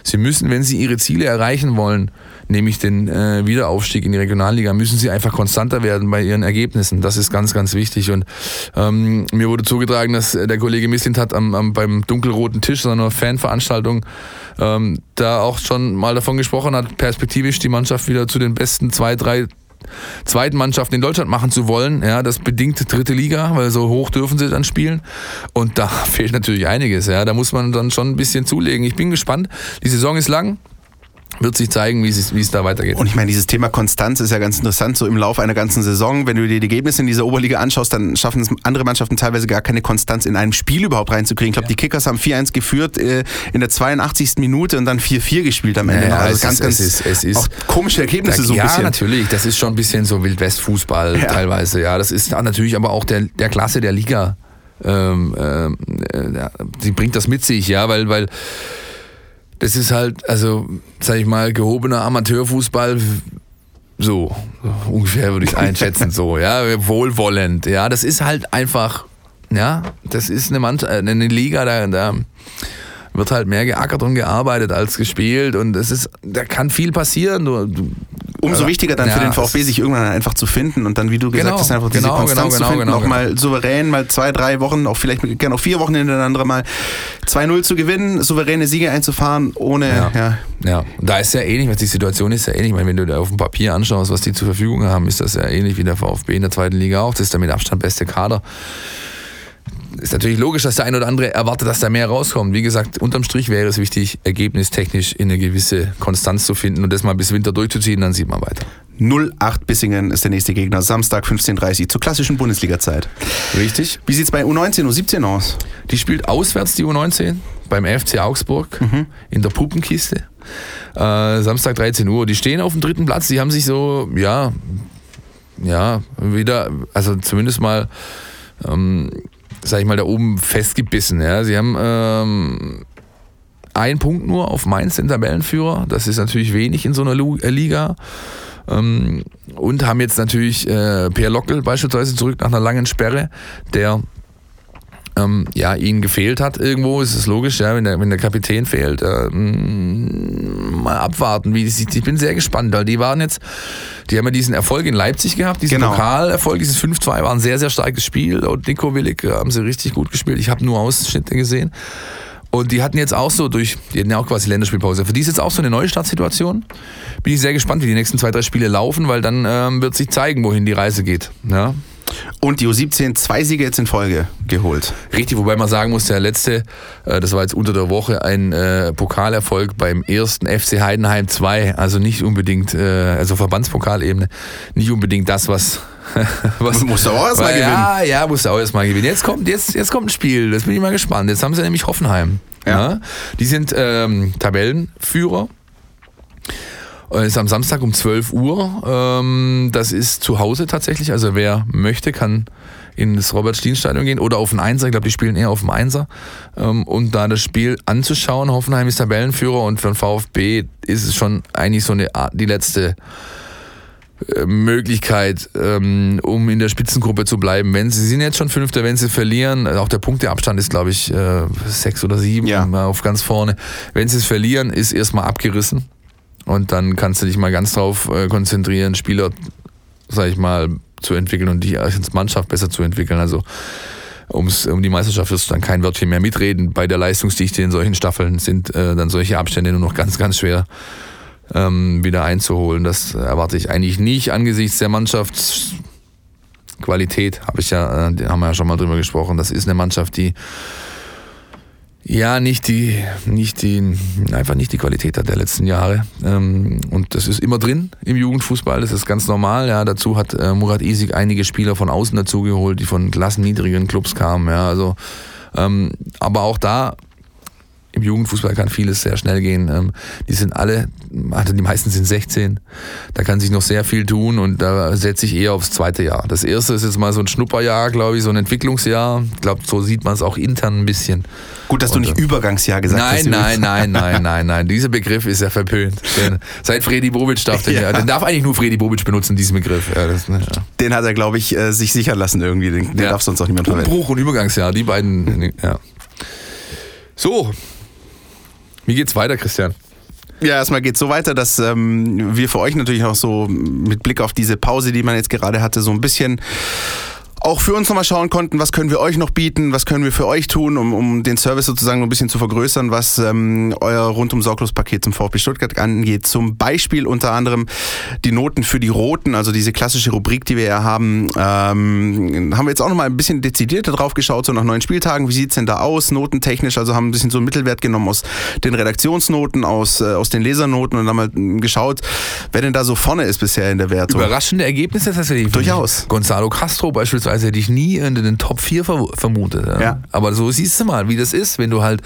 sie müssen, wenn sie ihre Ziele erreichen wollen, nämlich den äh, Wiederaufstieg in die Regionalliga, müssen sie einfach konstanter werden bei ihren Ergebnissen. Das ist ganz, ganz wichtig. Und ähm, mir wurde zugetragen, dass der Kollege Missint hat am, am, beim dunkelroten Tisch, so einer Fanveranstaltung, ähm, da auch schon mal davon gesprochen hat, perspektivisch die Mannschaft wieder zu den besten zwei, drei zweiten Mannschaften in Deutschland machen zu wollen. Ja, das bedingt dritte Liga, weil so hoch dürfen sie dann spielen. Und da fehlt natürlich einiges. Ja, da muss man dann schon ein bisschen zulegen. Ich bin gespannt. Die Saison ist lang wird sich zeigen, wie es, da weitergeht. Und ich meine, dieses Thema Konstanz ist ja ganz interessant, so im Laufe einer ganzen Saison. Wenn du dir die Ergebnisse in dieser Oberliga anschaust, dann schaffen es andere Mannschaften teilweise gar keine Konstanz in einem Spiel überhaupt reinzukriegen. Ich glaube, ja. die Kickers haben 4-1 geführt äh, in der 82. Minute und dann 4-4 gespielt am Ende. Ja, also es ganz, ist, ganz es ist, es ist auch komische Ergebnisse da, so ein ja, bisschen. Ja, natürlich. Das ist schon ein bisschen so Wildwest-Fußball ja. teilweise. Ja, das ist natürlich aber auch der, der Klasse der Liga. Ähm, ähm äh, sie bringt das mit sich, ja, weil, weil das ist halt, also, sag ich mal, gehobener Amateurfußball, so, ungefähr würde ich einschätzen, so, ja, wohlwollend, ja, das ist halt einfach, ja, das ist eine, Mannschaft, äh, eine Liga, da, da wird halt mehr geackert und gearbeitet als gespielt und es ist, da kann viel passieren. Du, du Umso wichtiger dann ja, für den VfB, sich irgendwann einfach zu finden und dann, wie du gesagt genau, hast, einfach diese genau, Konstanz genau, zu finden, genau, auch mal souverän, mal zwei, drei Wochen, auch vielleicht gerne auch vier Wochen hintereinander mal 2-0 zu gewinnen, souveräne Siege einzufahren, ohne, ja. ja. Ja, da ist ja ähnlich, was die Situation ist ja ähnlich. Ich meine, wenn du da auf dem Papier anschaust, was die zur Verfügung haben, ist das ja ähnlich wie der VfB in der zweiten Liga auch. Das ist der mit Abstand beste Kader ist natürlich logisch, dass der ein oder andere erwartet, dass da mehr rauskommt. Wie gesagt, unterm Strich wäre es wichtig, ergebnistechnisch in eine gewisse Konstanz zu finden und das mal bis Winter durchzuziehen, dann sieht man weiter. 08 Bissingen ist der nächste Gegner, Samstag 15.30 Uhr zur klassischen Bundesliga-Zeit. Richtig. Wie sieht es bei U19, U17 aus? Die spielt auswärts, die U19, beim FC Augsburg mhm. in der Puppenkiste. Äh, Samstag 13 Uhr. Die stehen auf dem dritten Platz, die haben sich so, ja, ja, wieder, also zumindest mal ähm, sag ich mal, da oben festgebissen. Ja. Sie haben ähm, einen Punkt nur auf Mainz, den Tabellenführer. Das ist natürlich wenig in so einer äh, Liga. Ähm, und haben jetzt natürlich äh, Per Lockel beispielsweise zurück nach einer langen Sperre, der ähm, ja, ihnen gefehlt hat irgendwo, ist es logisch, ja, wenn der, wenn der Kapitän fehlt. Äh, mm, mal abwarten, wie die, ich bin sehr gespannt, weil die waren jetzt, die haben ja diesen Erfolg in Leipzig gehabt, diesen genau. Pokalerfolg, dieses 5-2 war ein sehr, sehr starkes Spiel und Nico Willig haben sie richtig gut gespielt. Ich habe nur Ausschnitte gesehen. Und die hatten jetzt auch so durch, die hatten ja auch quasi Länderspielpause. Für die ist jetzt auch so eine Neustartsituation. Bin ich sehr gespannt, wie die nächsten zwei, drei Spiele laufen, weil dann ähm, wird sich zeigen, wohin die Reise geht. Ja? Und die U17 zwei Siege jetzt in Folge geholt. Richtig, wobei man sagen muss, der letzte, äh, das war jetzt unter der Woche ein äh, Pokalerfolg beim ersten FC Heidenheim 2. Also nicht unbedingt, äh, also Verbandspokalebene, nicht unbedingt das, was was musst du auch erstmal gewinnen. Ja, ja, musst du auch erstmal gewinnen. Jetzt kommt, jetzt, jetzt kommt ein Spiel, das bin ich mal gespannt. Jetzt haben sie nämlich Hoffenheim. Ja. ja. Die sind ähm, Tabellenführer ist am Samstag um 12 Uhr. Ähm, das ist zu Hause tatsächlich. Also wer möchte, kann in das Robert-Stien-Stadion gehen oder auf den Einser. Ich glaube, die spielen eher auf dem Einser. Ähm, und da das Spiel anzuschauen. Hoffenheim ist Tabellenführer und für den VfB ist es schon eigentlich so eine Art, die letzte äh, Möglichkeit, ähm, um in der Spitzengruppe zu bleiben. Wenn sie sind jetzt schon Fünfter, wenn sie verlieren, auch der Punkteabstand ist, glaube ich, äh, sechs oder sieben Ja. auf ganz vorne. Wenn sie es verlieren, ist erstmal abgerissen. Und dann kannst du dich mal ganz drauf äh, konzentrieren, Spieler, sag ich mal, zu entwickeln und die als Mannschaft besser zu entwickeln. Also ums, um die Meisterschaft wirst du dann kein Wörtchen mehr mitreden. Bei der Leistungsdichte in solchen Staffeln sind äh, dann solche Abstände nur noch ganz, ganz schwer ähm, wieder einzuholen. Das erwarte ich eigentlich nicht angesichts der Mannschaftsqualität. Habe ich ja, äh, haben wir ja schon mal drüber gesprochen. Das ist eine Mannschaft, die ja nicht die, nicht die, einfach nicht die Qualität der letzten Jahre. Ähm, und das ist immer drin im Jugendfußball. Das ist ganz normal. Ja, dazu hat äh, Murat Isik einige Spieler von außen dazugeholt, die von klassenniedrigen Clubs kamen. Ja, also, ähm, aber auch da im Jugendfußball kann vieles sehr schnell gehen. Ähm, die sind alle, also die meisten sind 16. Da kann sich noch sehr viel tun und da setze ich eher aufs zweite Jahr. Das erste ist jetzt mal so ein Schnupperjahr, glaube ich, so ein Entwicklungsjahr. Ich glaube, so sieht man es auch intern ein bisschen. Gut, dass du Und, nicht äh, Übergangsjahr gesagt hast. Nein, nein, nein, nein, nein, nein. Dieser Begriff ist ja verpönt. Den, seit Fredi Bobic darf den, Ja. den darf eigentlich nur Fredi Bobic benutzen, diesen Begriff. Ja, das, ne, ja. Den hat er, glaube ich, äh, sich sichern lassen irgendwie. Den, den darf sonst auch niemand verwenden. Umbruch und Übergangsjahr, die beiden. Ja. So, wie geht's weiter, Christian? Ja, erstmal geht es so weiter, dass ähm, wir für euch natürlich auch so mit Blick auf diese Pause, die man jetzt gerade hatte, so ein bisschen auch für uns nochmal schauen konnten, was können wir euch noch bieten, was können wir für euch tun, um, um den Service sozusagen ein bisschen zu vergrößern, was ähm, euer rundum sorglos Paket zum VfB Stuttgart angeht. Zum Beispiel unter anderem die Noten für die Roten, also diese klassische Rubrik, die wir ja haben, ähm, haben wir jetzt auch nochmal ein bisschen dezidierter drauf geschaut, so nach neun Spieltagen, wie sieht's denn da aus, notentechnisch, also haben ein bisschen so einen Mittelwert genommen aus den Redaktionsnoten, aus, äh, aus den Lesernoten und haben mal geschaut, wer denn da so vorne ist bisher in der Wertung. Überraschende Ergebnisse tatsächlich. Durchaus. Gonzalo Castro beispielsweise hätte ich nie in den Top 4 ver vermutet. Ja. Ja. Aber so siehst du mal, wie das ist, wenn du halt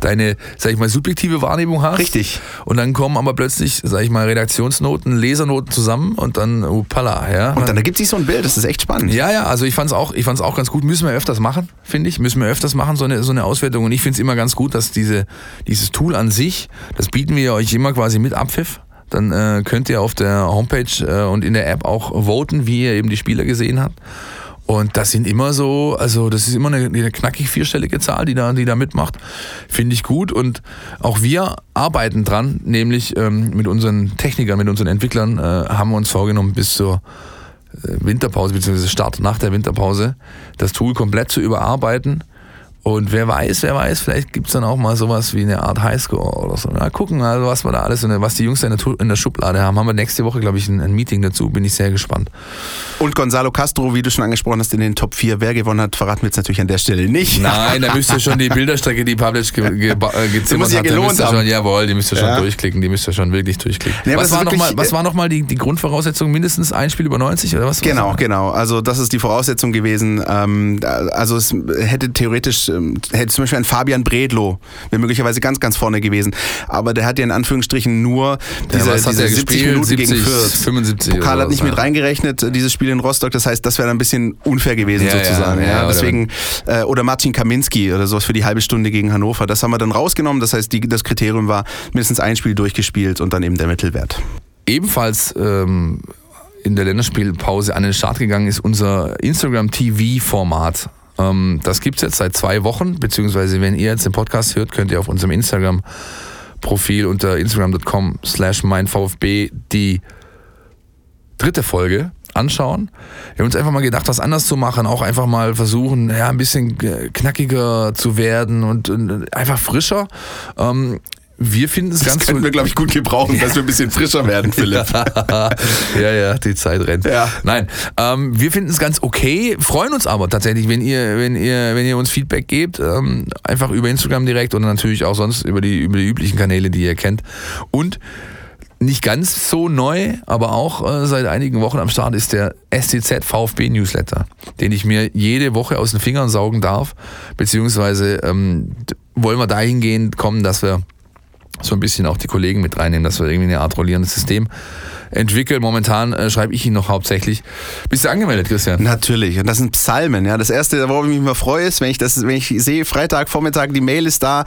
deine, sag ich mal, subjektive Wahrnehmung hast. Richtig. Und dann kommen aber plötzlich, sag ich mal, Redaktionsnoten, Lesernoten zusammen und dann, upala, ja. Und dann ergibt sich so ein Bild, das ist echt spannend. Ja, ja, also ich fand's auch, ich fand's auch ganz gut. Müssen wir öfters machen, finde ich. Müssen wir öfters machen, so eine, so eine Auswertung. Und ich find's immer ganz gut, dass diese, dieses Tool an sich, das bieten wir euch immer quasi mit Abpfiff. Dann äh, könnt ihr auf der Homepage äh, und in der App auch voten, wie ihr eben die Spieler gesehen habt. Und das sind immer so, also das ist immer eine, eine knackig vierstellige Zahl, die da, die da mitmacht. Finde ich gut. Und auch wir arbeiten dran, nämlich ähm, mit unseren Technikern, mit unseren Entwicklern, äh, haben wir uns vorgenommen, bis zur äh, Winterpause bzw. Start nach der Winterpause das Tool komplett zu überarbeiten. Und wer weiß, wer weiß, vielleicht gibt's dann auch mal sowas wie eine Art Highscore oder so. Mal gucken, also was wir da alles, der- was die Jungs da in der, in der Schublade haben. Haben wir nächste Woche, glaube ich, ein, ein Meeting dazu. Bin ich sehr gespannt. Und Gonzalo Castro, wie du schon angesprochen hast, in den Top 4. Wer gewonnen hat, verraten wir jetzt natürlich an der Stelle nicht. Nein, da müsst ihr schon die Bilderstrecke, die Pavlic ge ge äh, gezimmert hat, gelohnt müsst ihr haben. schon, jawohl, die müsst ihr schon Ja. durchklicken, die müsst ihr schon wirklich durchklicken. Nee, was, war ist noch mal, wirklich- was war nochmal die, die Grundvoraussetzung? Mindestens ein Spiel über 90 oder was? Genau, genau. Also das ist die Voraussetzung gewesen. Ähm, also es hätte theoretisch, ähm, hätte zum Beispiel ein Fabian Bredlo, wäre möglicherweise ganz, ganz vorne gewesen. Aber der hat ja in Anführungsstrichen nur diese, hat diese der 70 gespielt? Minuten gegen 70, Fürth. 75 Pokal hat nicht mit ja. reingerechnet, äh, dieses Spiel in Rostock. Das heißt, das wäre dann ein bisschen unfair gewesen Ja, ja, sozusagen. ja, Ja, oder Deswegen, äh, oder Martin Kaminski oder sowas für die halbe Stunde gegen Hannover. Das haben wir dann rausgenommen. Das heißt, die, das Kriterium war mindestens ein Spiel durchgespielt und dann eben der Mittelwert. ebenfalls ähm, in der Länderspielpause an den Start gegangen ist unser Instagram-TV-Format. Ähm, das gibt es jetzt seit zwei Wochen, beziehungsweise wenn ihr jetzt den Podcast hört, könnt ihr auf unserem Instagram-Profil unter instagram.com slash meinVfB die dritte Folge anschauen. Wir haben uns einfach mal gedacht, was anders zu machen, auch einfach mal versuchen, ja, ein bisschen äh, knackiger zu werden und, und einfach frischer. Ähm, wir finden es Das ganz könnten wir, glaube ich, gut gebrauchen, dass wir ein bisschen frischer werden, Philipp. ja, ja, die Zeit rennt. Ja. Nein, ähm, wir finden es ganz okay, freuen uns aber tatsächlich, wenn ihr, wenn ihr, wenn ihr uns Feedback gebt, ähm, einfach über Instagram direkt oder natürlich auch sonst über die, über die üblichen Kanäle, die ihr kennt. Und nicht ganz so neu, aber auch äh, seit einigen Wochen am Start ist der STZ VfB Newsletter, den ich mir jede Woche aus den Fingern saugen darf, beziehungsweise ähm, wollen wir dahingehend kommen, dass wir so ein bisschen auch die Kollegen mit reinnehmen, dass wir irgendwie eine Art rollierendes System entwickeln. Momentan äh, schreibe ich ihn noch hauptsächlich. Bist du angemeldet, Christian? Natürlich. Und das sind Psalmen. Ja, das erste, worauf ich mich immer freue, ist, wenn ich das, wenn ich sehe, Freitag, Vormittag, die Mail ist da,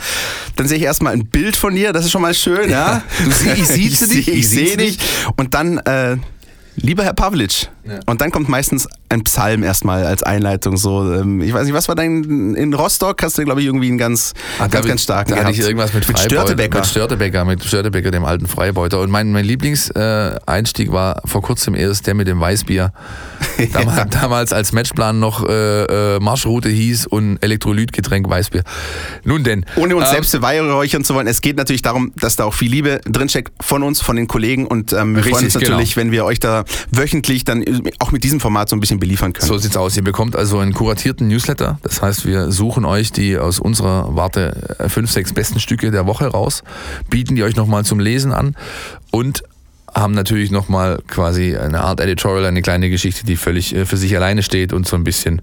dann sehe ich erstmal ein Bild von dir. Das ist schon mal schön, ja. Du sie- ich ich ich sehe dich. Und dann äh, Lieber Herr Pavlic. Ja. Und dann kommt meistens ein Psalm erstmal als Einleitung. So, ähm, ich weiß nicht, was war dein in Rostock? Hast du glaube ich irgendwie einen ganz, Ah, ganz, ganz starken Da ich irgendwas mit, mit Störtebecker. Mit Störtebecker, mit Störtebecker, dem alten Freibeuter. Und mein, mein Lieblingseinstieg äh, war vor kurzem erst der mit dem Weißbier. Damals, damals als Matchplan noch äh, äh, Marschroute hieß und Elektrolytgetränk Weißbier. Nun denn. Ohne uns ähm, selbst beweihräuchern zu wollen. Es geht natürlich darum, dass da auch viel Liebe drinsteckt von uns, von den Kollegen. Und ähm, wir Richtig, freuen uns genau. natürlich, wenn wir euch da wöchentlich dann auch mit diesem Format so ein bisschen beliefern können. So sieht's aus. Ihr bekommt also einen kuratierten Newsletter. Das heißt, wir suchen euch die aus unserer Warte äh, fünf, sechs besten Stücke der Woche raus, bieten die euch nochmal zum Lesen an und haben natürlich nochmal quasi eine Art Editorial, eine kleine Geschichte, die völlig äh, für sich alleine steht und so ein bisschen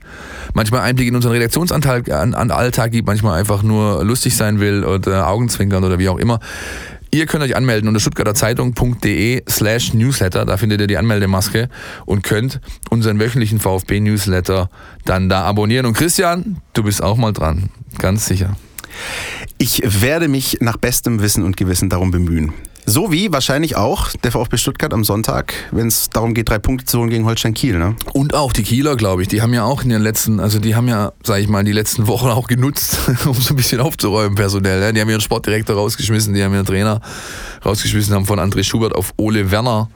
manchmal Einblick in unseren Redaktionsanteil an, an Alltag gibt, manchmal einfach nur lustig sein will oder Augenzwinkern oder wie auch immer. Ihr könnt euch anmelden unter stuttgarterzeitung.de slash newsletter, da findet ihr die Anmeldemaske und könnt unseren wöchentlichen VfB-Newsletter dann da abonnieren. Und Christian, du bist auch mal dran, ganz sicher. Ich werde mich nach bestem Wissen und Gewissen darum bemühen. So wie wahrscheinlich auch der VfB Stuttgart am Sonntag, wenn es darum geht, drei Punkte zu holen gegen Holstein Kiel. Ne? Und auch die Kieler, glaube ich, die haben ja auch in den letzten, also die haben ja, sage ich mal, die letzten Wochen auch genutzt, um so ein bisschen aufzuräumen personell. Ne? Die haben ihren Sportdirektor rausgeschmissen, die haben ihren Trainer rausgeschmissen, haben von André Schubert auf Ole Werner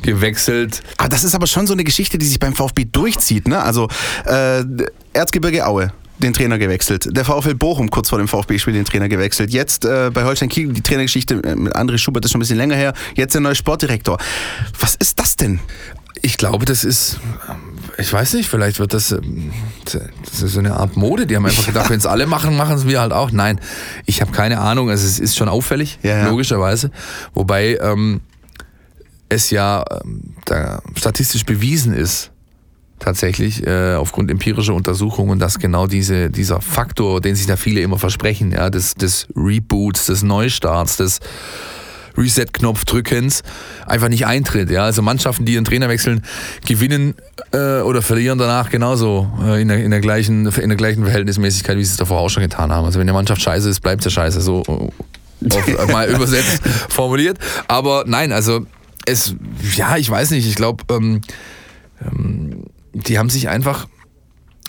gewechselt. Ah, das ist aber schon so eine Geschichte, die sich beim VfB durchzieht. Ne? Also äh, Erzgebirge Aue. Den Trainer gewechselt. Der VfL Bochum kurz vor dem VfB-Spiel den Trainer gewechselt. Jetzt äh, bei Holstein Kiel die Trainergeschichte mit André Schubert ist schon ein bisschen länger her. Jetzt der neue Sportdirektor. Was ist das denn? Ich glaube, das ist, ich weiß nicht, vielleicht wird das, ähm, das ist so eine Art Mode. Die haben einfach gedacht, wenn es alle machen, machen es wir halt auch. Nein, ich habe keine Ahnung. Also es ist schon auffällig, Ja, ja. logischerweise. Wobei ähm, es ja ähm, statistisch bewiesen ist, tatsächlich äh, aufgrund empirischer Untersuchungen, dass genau diese, dieser Faktor, den sich da viele immer versprechen, ja, des, des Reboots, des Neustarts, des Reset-Knopf-Drückens einfach nicht eintritt. Ja? Also Mannschaften, die ihren Trainer wechseln, gewinnen äh, oder verlieren danach genauso äh, in, der, in, der gleichen, in der gleichen Verhältnismäßigkeit, wie sie es davor auch schon getan haben. Also wenn eine Mannschaft scheiße ist, bleibt sie scheiße. So äh, auf, mal übersetzt formuliert. Aber nein, also es, ja, ich weiß nicht, ich glaube, ähm, ähm, die haben sich einfach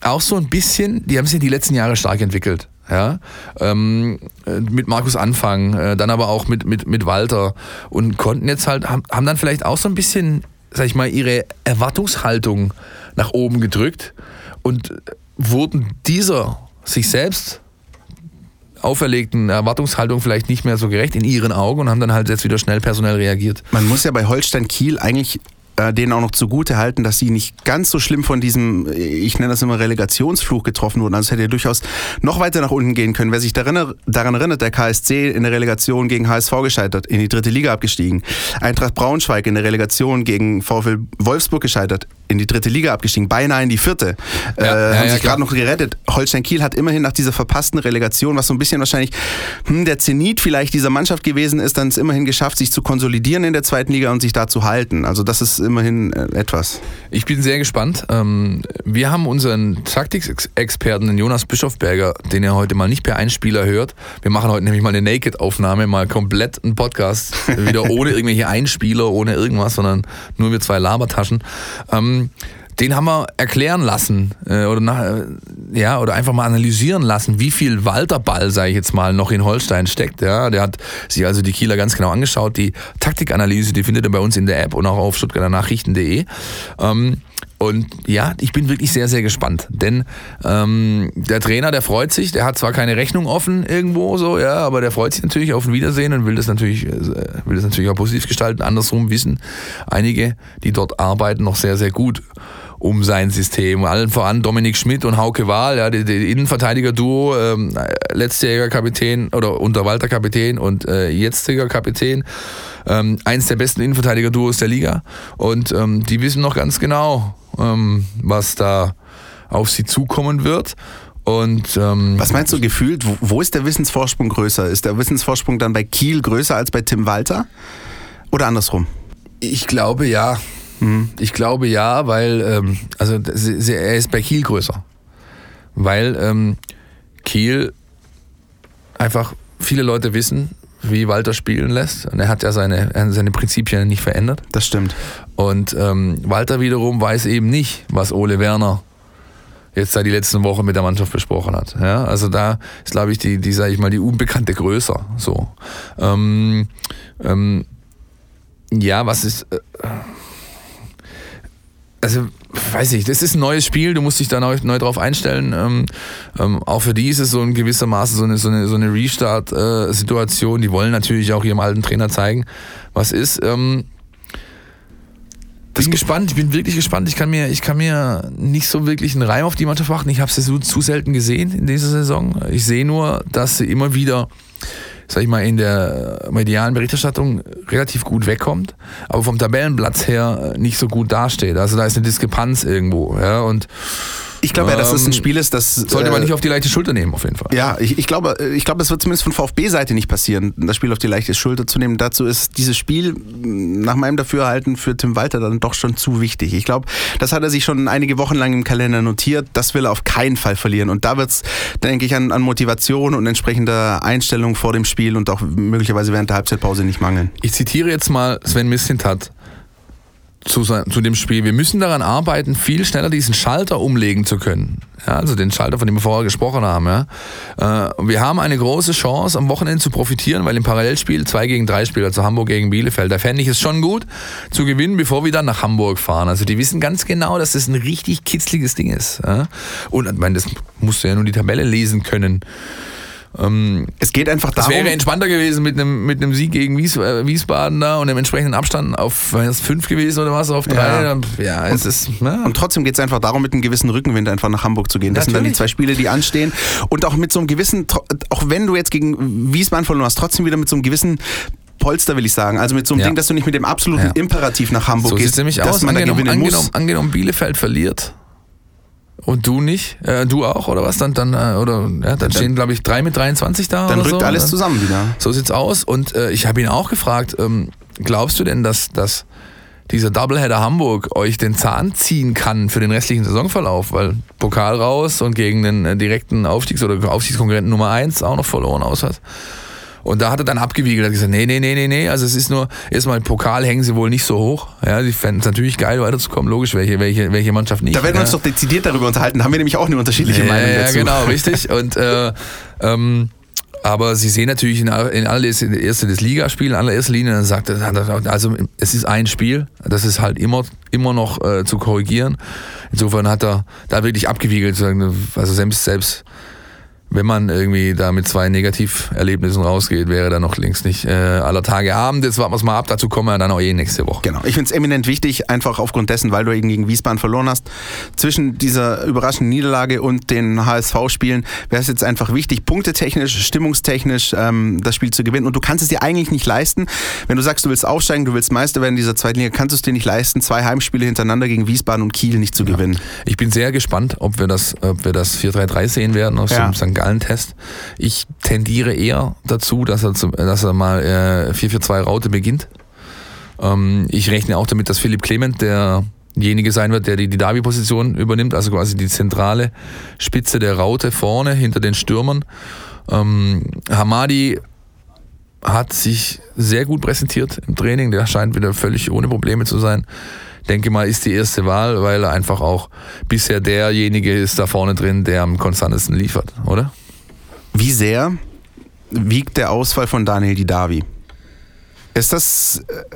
auch so ein bisschen, die haben sich die letzten Jahre stark entwickelt. Ja, ähm, äh, mit Markus Anfang, äh, dann aber auch mit, mit, mit Walter und konnten jetzt halt, haben, dann vielleicht auch so ein bisschen, sag ich mal, ihre Erwartungshaltung nach oben gedrückt und wurden dieser sich selbst auferlegten Erwartungshaltung vielleicht nicht mehr so gerecht in ihren Augen und haben dann halt jetzt wieder schnell personell reagiert. Man muss ja bei Holstein Kiel eigentlich äh, denen auch noch zugute halten, dass sie nicht ganz so schlimm von diesem, ich nenne das immer Relegationsfluch getroffen wurden. Also es hätte ja durchaus noch weiter nach unten gehen können. Wer sich daran, daran erinnert, der KSC in der Relegation gegen HSV gescheitert, in die dritte Liga abgestiegen. Eintracht Braunschweig in der Relegation gegen VfL Wolfsburg gescheitert, in die dritte Liga abgestiegen, beinahe in die vierte. Ja, äh, ja, haben ja, sich gerade noch gerettet. Holstein Kiel hat immerhin nach dieser verpassten Relegation, was so ein bisschen wahrscheinlich hm, der Zenit vielleicht dieser Mannschaft gewesen ist, dann es immerhin geschafft, sich zu konsolidieren in der zweiten Liga und sich da zu halten. Also das ist immerhin äh, etwas. Ich bin sehr gespannt. Ähm, Wir haben unseren Taktikexperten, den Jonas Bischofberger, den ihr heute mal nicht per Einspieler hört. Wir machen heute nämlich mal eine Naked-Aufnahme, mal komplett einen Podcast, wieder ohne irgendwelche Einspieler, ohne irgendwas, sondern nur mit zwei Labertaschen. Ähm, Den haben wir erklären lassen äh, oder, nach, äh, ja, oder einfach mal analysieren lassen, wie viel Walterball, sage ich jetzt mal, noch in Holstein steckt. Ja, der hat sich also die Kieler ganz genau angeschaut. Die Taktikanalyse, die findet ihr bei uns in der App und auch auf stuttgarternachrichten.de. Ähm, und ja, ich bin wirklich sehr, sehr gespannt. Denn ähm, der Trainer, der freut sich, der hat zwar keine Rechnung offen irgendwo so, ja, aber der freut sich natürlich auf ein Wiedersehen und will das natürlich, äh, will das natürlich auch positiv gestalten. Andersrum wissen einige, die dort arbeiten, noch sehr, sehr gut um sein System. Allen voran Dominik Schmidt und Hauke Wahl, ja, die, Innenverteidiger-Duo, ähm, letztjähriger Kapitän oder unter Walter Kapitän und äh, jetziger Kapitän. Ähm, eins der besten Innenverteidiger-Duos der Liga. Und ähm, die wissen noch ganz genau, ähm, was da auf sie zukommen wird. Und ähm, Was meinst du gefühlt? Wo, ist der Wissensvorsprung größer? Ist der Wissensvorsprung dann bei Kiel größer als bei Tim Walter? Oder andersrum? Ich glaube ja. Ich glaube ja, weil ähm, also sie- sie- er ist bei Kiel größer. Weil ähm, Kiel einfach viele Leute wissen, wie Walter spielen lässt. Und er hat ja seine, seine Prinzipien nicht verändert. Das stimmt. Und ähm, Walter wiederum weiß eben nicht, was Ole Werner jetzt da die letzten Wochen mit der Mannschaft besprochen hat. Ja, also da ist, glaube ich, die, die sage ich mal, die Unbekannte größer. So. Ähm, ähm, ja, was ist. Äh, also, weiß ich, das ist ein neues Spiel, du musst dich da neu, neu drauf einstellen. Ähm, ähm, auch für die ist es so in gewissermaßen so eine, so eine, so eine Restart-Situation. Äh, die wollen natürlich auch ihrem alten Trainer zeigen, was ist. Ähm, bin gespannt, ich bin wirklich gespannt. Ich kann mir, ich kann mir nicht so wirklich einen Reim auf die Mannschaft machen. Ich habe sie so zu selten gesehen in dieser Saison. Ich sehe nur, dass sie immer wieder sag ich mal, in der medialen Berichterstattung relativ gut wegkommt, aber vom Tabellenplatz her nicht so gut dasteht. Also da ist eine Diskrepanz irgendwo. Ja, und ich glaube ja, dass es ein ähm, Spiel ist, das. Sollte man äh, nicht auf die leichte Schulter nehmen, auf jeden Fall. Ja, ich, ich glaube, ich glaube, es wird zumindest von VfB-Seite nicht passieren, das Spiel auf die leichte Schulter zu nehmen. Dazu ist dieses Spiel nach meinem Dafürhalten für Tim Walter dann doch schon zu wichtig. Ich glaube, das hat er sich schon einige Wochen lang im Kalender notiert. Das will er auf keinen Fall verlieren. Und da wird es, denke ich, an, an Motivation und entsprechender Einstellung vor dem Spiel und auch möglicherweise während der Halbzeitpause nicht mangeln. Ich zitiere jetzt mal Sven Mislintat zu, zu dem Spiel. Wir müssen daran arbeiten, viel schneller diesen Schalter umlegen zu können. Ja, also den Schalter, von dem wir vorher gesprochen haben. Ja. Äh, wir haben eine große Chance, am Wochenende zu profitieren, weil im Parallelspiel 2 gegen 3 Spiel, also Hamburg gegen Bielefeld, da fände ich es schon gut, zu gewinnen, bevor wir dann nach Hamburg fahren. Also die wissen ganz genau, dass das ein richtig kitzliges Ding ist. Ja. Und ich meine, das musst du ja nur die Tabelle lesen können. Ähm, es geht einfach darum. Es wäre entspannter gewesen mit einem, mit einem Sieg gegen Wies, äh, Wiesbaden da und dem entsprechenden Abstand auf es fünf gewesen oder was, auf drei. Ja, ja es und, ist. Ja. Und trotzdem geht es einfach darum, mit einem gewissen Rückenwind einfach nach Hamburg zu gehen. Das Natürlich. sind dann die zwei Spiele, die anstehen. Und auch mit so einem gewissen, auch wenn du jetzt gegen Wiesbaden verloren hast, trotzdem wieder mit so einem gewissen Polster, will ich sagen. Also mit so einem ja. Ding, dass du nicht mit dem absoluten ja. Imperativ nach Hamburg so gehst. Nämlich aus. Angenommen, angenommen, angenommen, Bielefeld verliert und du nicht? Äh, du auch oder was? Dann, dann, äh, oder, ja, dann stehen, glaube ich, drei mit 23 da. Dann rückt so. alles zusammen wieder. So sieht's aus. Und äh, ich habe ihn auch gefragt, ähm, glaubst du denn, dass, dass dieser Doubleheader Hamburg euch den Zahn ziehen kann für den restlichen Saisonverlauf? Weil Pokal raus und gegen den äh, direkten Aufstiegs- oder Aufstiegskonkurrenten Nummer 1 auch noch verloren aus hat. Und da hat er dann abgewiegelt, hat gesagt, nee, nee, nee, nee, nee, also es ist nur, erstmal im Pokal hängen sie wohl nicht so hoch. Ja, sie fänden es natürlich geil weiterzukommen, logisch, welche, welche, welche Mannschaft nicht. Da werden wir ja. uns doch dezidiert darüber unterhalten, da haben wir nämlich auch eine unterschiedliche ja, Meinung dazu. Ja, genau, richtig. Und äh, ähm, aber sie sehen natürlich in, in allererster das Ligaspiel, in allererster Linie, dann sagt er, also es ist ein Spiel, das ist halt immer, immer noch äh, zu korrigieren. Insofern hat er da wirklich abgewiegelt, also selbst, selbst wenn man irgendwie da mit zwei Negativerlebnissen rausgeht, wäre da noch längst nicht äh, aller Tage Abend. Jetzt warten wir es mal ab, dazu kommen wir dann auch eh nächste Woche. Genau, ich finde es eminent wichtig, einfach aufgrund dessen, weil du eben gegen Wiesbaden verloren hast, zwischen dieser überraschenden Niederlage und den HSV-Spielen wäre es jetzt einfach wichtig, punktetechnisch, stimmungstechnisch ähm, das Spiel zu gewinnen. Und du kannst es dir eigentlich nicht leisten, wenn du sagst, du willst aufsteigen, du willst Meister werden in dieser zweiten Liga, kannst du es dir nicht leisten, zwei Heimspiele hintereinander gegen Wiesbaden und Kiel nicht zu ja. gewinnen. Ich bin sehr gespannt, ob wir das, ob wir das 4-3-3 sehen werden aus ja. dem St. Gallen-Test. Ich tendiere eher dazu, dass er, dass er mal äh, 4-4-2 Raute beginnt. Ähm, ich rechne auch damit, dass Philipp Clement derjenige sein wird, der die, die Davi-Position übernimmt, also quasi die zentrale Spitze der Raute vorne hinter den Stürmern. Ähm, Hamadi hat sich sehr gut präsentiert im Training. Der scheint wieder völlig ohne Probleme zu sein. Denke mal, ist die erste Wahl, weil er einfach auch bisher derjenige ist da vorne drin, der am konstantesten liefert, oder? Wie sehr wiegt der Ausfall von Daniel Didavi? Ist das, äh,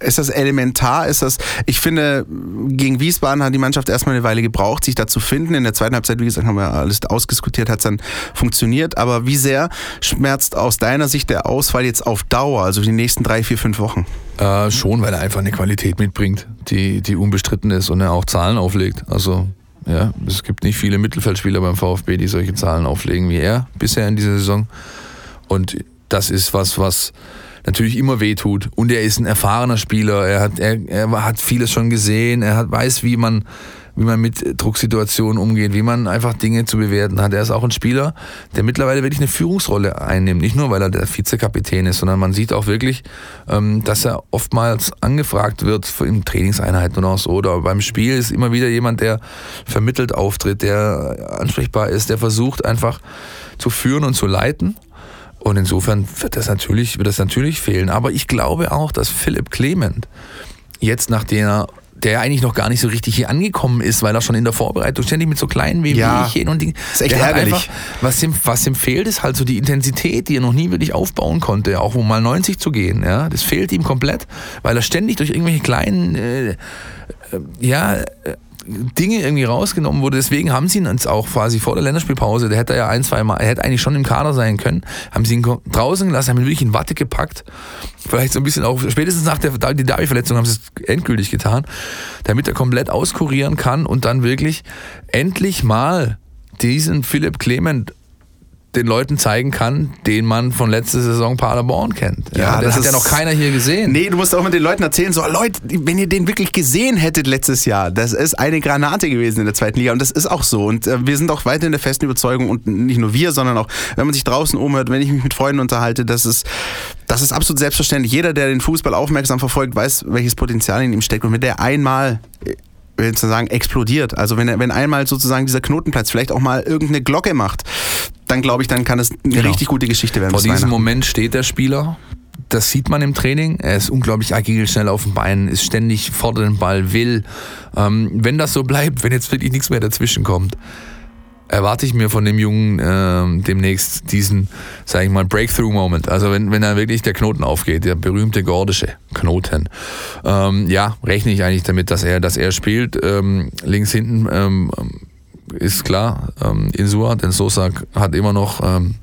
ist das elementar? Ist das, ich finde, gegen Wiesbaden hat die Mannschaft erstmal eine Weile gebraucht, sich da zu finden. In der zweiten Halbzeit, wie gesagt, haben wir alles ausdiskutiert, hat es dann funktioniert. Aber wie sehr schmerzt aus deiner Sicht der Ausfall jetzt auf Dauer, also die nächsten drei, vier, fünf Wochen? Äh, schon, weil er einfach eine Qualität mitbringt, die, die unbestritten ist und er auch Zahlen auflegt. Also ja, es gibt nicht viele Mittelfeldspieler beim VfB, die solche Zahlen auflegen wie er bisher in dieser Saison. Und das ist was, was natürlich immer wehtut. Und er ist ein erfahrener Spieler. Er hat, er, er hat vieles schon gesehen. Er hat, weiß, wie man wie man mit Drucksituationen umgeht, wie man einfach Dinge zu bewerten hat. Er ist auch ein Spieler, der mittlerweile wirklich eine Führungsrolle einnimmt. Nicht nur, weil er der Vizekapitän ist, sondern man sieht auch wirklich, ähm, dass er oftmals angefragt wird in Trainingseinheiten und auch so. Oder beim Spiel ist immer wieder jemand, der vermittelt auftritt, der ansprechbar ist, der versucht einfach zu führen und zu leiten. Und insofern wird das natürlich, wird das natürlich fehlen. Aber ich glaube auch, dass Philipp Clement jetzt nach der der eigentlich noch gar nicht so richtig hier angekommen ist, weil er schon in der Vorbereitung ständig mit so kleinen Wehwehchen ja, und Dingen. Ist echt ärgerlich. Einfach, was, ihm, was ihm fehlt, ist halt so die Intensität, die er noch nie wirklich aufbauen konnte, auch um mal 90 zu gehen. Ja? Das fehlt ihm komplett, weil er ständig durch irgendwelche kleinen, äh, äh, ja, äh, Dinge irgendwie rausgenommen wurde. Deswegen haben sie ihn uns auch quasi vor der Länderspielpause, der hätte ja ein, zwei Mal, er hätte eigentlich schon im Kader sein können, haben sie ihn draußen gelassen, haben ihn wirklich in Watte gepackt. Vielleicht so ein bisschen auch, spätestens nach der Derby-Verletzung haben sie es endgültig getan, damit er komplett auskurieren kann und dann wirklich endlich mal diesen Philipp Clement den Leuten zeigen kann, den man von letzter Saison Paderborn kennt. Ja, ja das hat ja noch keiner hier gesehen. Nee, du musst auch mit den Leuten erzählen, so Leute, wenn ihr den wirklich gesehen hättet letztes Jahr, das ist eine Granate gewesen in der zweiten Liga und das ist auch so und äh, wir sind auch weiter in der festen Überzeugung und nicht nur wir, sondern auch, wenn man sich draußen umhört, wenn ich mich mit Freunden unterhalte, das ist, das ist absolut selbstverständlich. Jeder, der den Fußball aufmerksam verfolgt, weiß, welches Potenzial in ihm steckt und wenn der einmal sozusagen explodiert. Also wenn, wenn einmal sozusagen dieser Knotenplatz vielleicht auch mal irgendeine Glocke macht, dann glaube ich, dann kann es eine genau. richtig gute Geschichte werden. Vor diesem Moment steht der Spieler. Das sieht man im Training. Er ist unglaublich agil, schnell auf den Beinen, ist ständig vor den Ball, will. Ähm, wenn das so bleibt, wenn jetzt wirklich nichts mehr dazwischen kommt, erwarte ich mir von dem Jungen äh, demnächst diesen, sage ich mal, Breakthrough-Moment. Also wenn, wenn da wirklich der Knoten aufgeht, der berühmte gordische Knoten. Ähm, ja, rechne ich eigentlich damit, dass er, dass er spielt. Ähm, links hinten ähm, ist klar, ähm, Insua, denn Sosa hat immer noch ähm,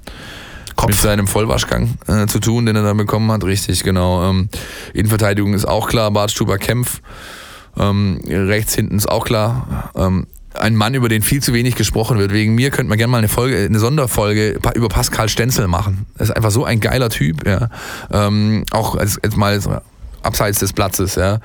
Kopf. mit seinem Vollwaschgang äh, zu tun, den er dann bekommen hat. Richtig, genau. Ähm, Innenverteidigung ist auch klar, Bartstuber Kempf. Ähm, rechts hinten ist auch klar. Ähm, ein Mann, über den viel zu wenig gesprochen wird. Wegen mir könnte man gerne mal eine Folge, eine Sonderfolge über Pascal Stenzel machen. Das ist einfach so ein geiler Typ, ja. Ähm, auch als, als mal abseits des Platzes, ja.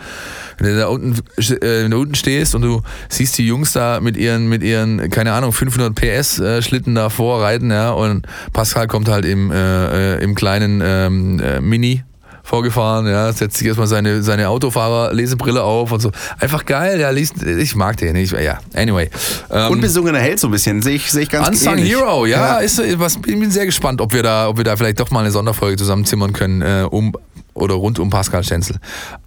Wenn du da unten, äh, du unten stehst und du siehst die Jungs da mit ihren, mit ihren, keine Ahnung, 500 PS äh, Schlitten da vorreiten, ja, und Pascal kommt halt im, äh, äh im kleinen ähm, äh, Mini vorgefahren, ja, setzt sich erstmal seine, seine Autofahrer-Lesebrille auf und so. Einfach geil, ja, liest, ich mag den. Ich, ja, anyway. Ähm, Unbesungener Held so ein bisschen, sehe ich, seh ich ganz Unsung ähnlich. Hero, ja, ja. Ist, was, bin sehr gespannt, ob wir da, ob wir da vielleicht doch mal eine Sonderfolge zusammenzimmern können, äh, um oder rund um Pascal Stenzel.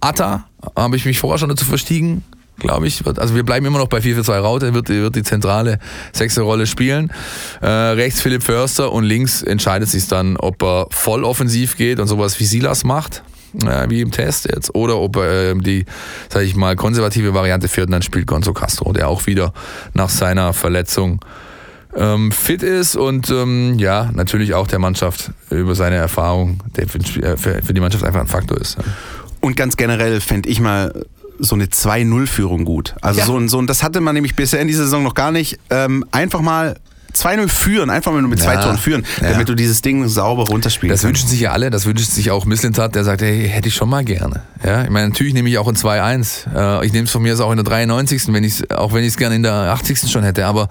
Atta habe ich mich vorher schon dazu verstiegen, glaube ich. Also wir bleiben immer noch bei 4-4-2 Raute, wird, wird die zentrale sechste Rolle spielen. Äh, rechts Philipp Förster und links entscheidet sich dann, ob er voll offensiv geht und sowas wie Silas macht. Äh, wie im Test jetzt, oder ob er äh, die, sag ich mal, konservative Variante fährt und dann spielt Gonzo Castro, der auch wieder nach seiner Verletzung ähm, fit ist und ähm, ja, natürlich auch der Mannschaft über seine Erfahrung, der für, äh, für die Mannschaft einfach ein Faktor ist. Und ganz generell fände ich mal so eine 2-0-Führung gut. Also ja. so, ein, so ein, das hatte man nämlich bisher in dieser Saison noch gar nicht. Ähm, einfach mal 2-0 führen, einfach mal nur mit ja, zwei Toren führen, ja. damit du dieses Ding sauber runterspielst. Das wünschen sich ja alle, das wünscht sich auch Misslintat, der sagt, hey, hätte ich schon mal gerne. Ja, ich meine, natürlich nehme ich auch ein 2-1. Äh, ich nehme es von mir auch in der 93. Wenn ich's, auch wenn ich es gerne in der 80. schon hätte, aber,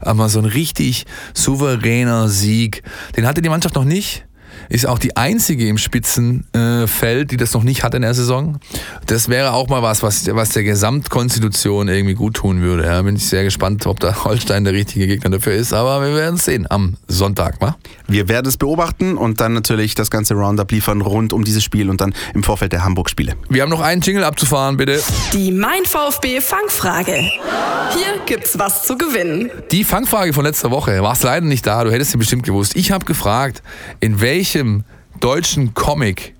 aber so ein richtig souveräner Sieg, den hatte die Mannschaft noch nicht ist auch die einzige im Spitzenfeld, die das noch nicht hat in der Saison. Das wäre auch mal was, was, was der Gesamtkonstitution irgendwie gut tun würde. Ja, bin ich sehr gespannt, ob da Holstein der richtige Gegner dafür ist. Aber wir werden es sehen am Sonntag. Wa? Wir werden es beobachten und dann natürlich das ganze Roundup liefern rund um dieses Spiel und dann im Vorfeld der Hamburg-Spiele. Wir haben noch einen Jingle abzufahren, bitte. Die Mein VfB Fangfrage. Hier gibt's was zu gewinnen. Die Fangfrage von letzter Woche. Warst leider nicht da, du hättest sie bestimmt gewusst. Ich habe gefragt, in welchem welchem deutschen Comic-Film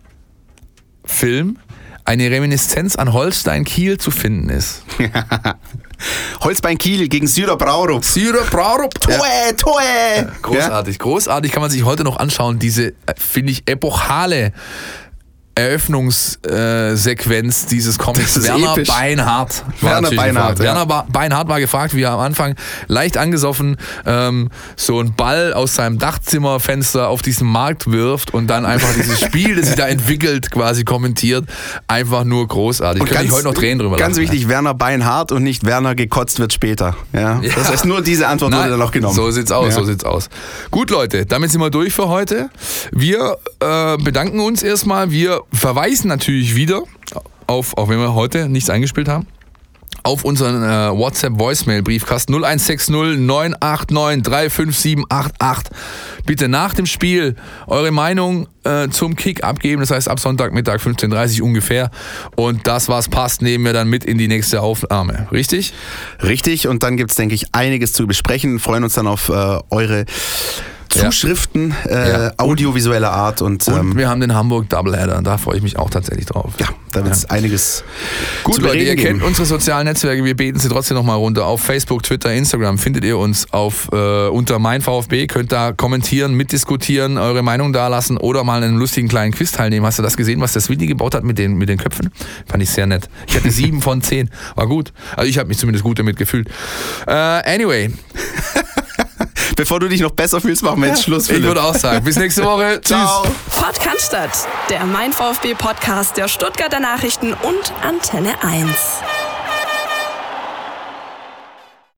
eine Reminiszenz an Holstein Kiel zu finden ist. Holzbein Kiel gegen Syrer Braurup. Syrer Braurup. Toe, Toe. Großartig, großartig kann man sich heute noch anschauen. Diese, äh, finde ich, epochale Eröffnungssequenz dieses Comics. Werner episch. Beinhardt. Werner Beinhardt. Ja. Werner Beinhardt war gefragt, wie er am Anfang leicht angesoffen ähm, so einen Ball aus seinem Dachzimmerfenster auf diesen Markt wirft und dann einfach dieses Spiel, das sich da entwickelt, quasi kommentiert. Einfach nur großartig. Und Kann ich heute noch Tränen drüber Ganz lassen, wichtig, ja. Werner Beinhardt und nicht Werner gekotzt wird später. Ja? ja. Das heißt, nur diese Antwort Nein, wurde dann noch genommen. So sieht's aus, so sieht's aus. Gut, Leute, damit sind wir durch für heute. Wir äh, bedanken uns erstmal. Wir verweisen natürlich wieder auf, auch wenn wir heute nichts eingespielt haben, auf unseren äh, WhatsApp-Voicemail-Briefkasten 0160 989 35788. Bitte nach dem Spiel eure Meinung äh, zum Kick abgeben. Das heißt ab Sonntagmittag 15.30 Uhr ungefähr. Und das, was passt, nehmen wir dann mit in die nächste Aufnahme. Richtig? Richtig. Und dann gibt es, denke ich, einiges zu besprechen. Freuen uns dann auf äh, eure Zuschriften äh, audiovisueller Art. Und, und ähm, wir haben den Hamburg Doubleheader. Da freue ich mich auch tatsächlich drauf. Ja, da wird es einiges Gut, Leute, ihr kennt unsere sozialen Netzwerke. Wir beten sie trotzdem nochmal runter. Auf Facebook, Twitter, Instagram findet ihr uns auf äh, unter mein VfB. Könnt da kommentieren, mitdiskutieren, eure Meinung dalassen oder mal in einem lustigen kleinen Quiz teilnehmen. Hast du das gesehen, was das Willi gebaut hat mit den, mit den Köpfen? Fand ich sehr nett. Ich hatte sieben von zehn. War gut. Also ich habe mich zumindest gut damit gefühlt. Äh, anyway. Bevor du dich noch besser fühlst, machen wir jetzt Schluss. Philipp. Ich würde auch sagen. Bis nächste Woche. Ciao. Podcast, der Mein VfB Podcast der Stuttgarter Nachrichten und Antenne 1.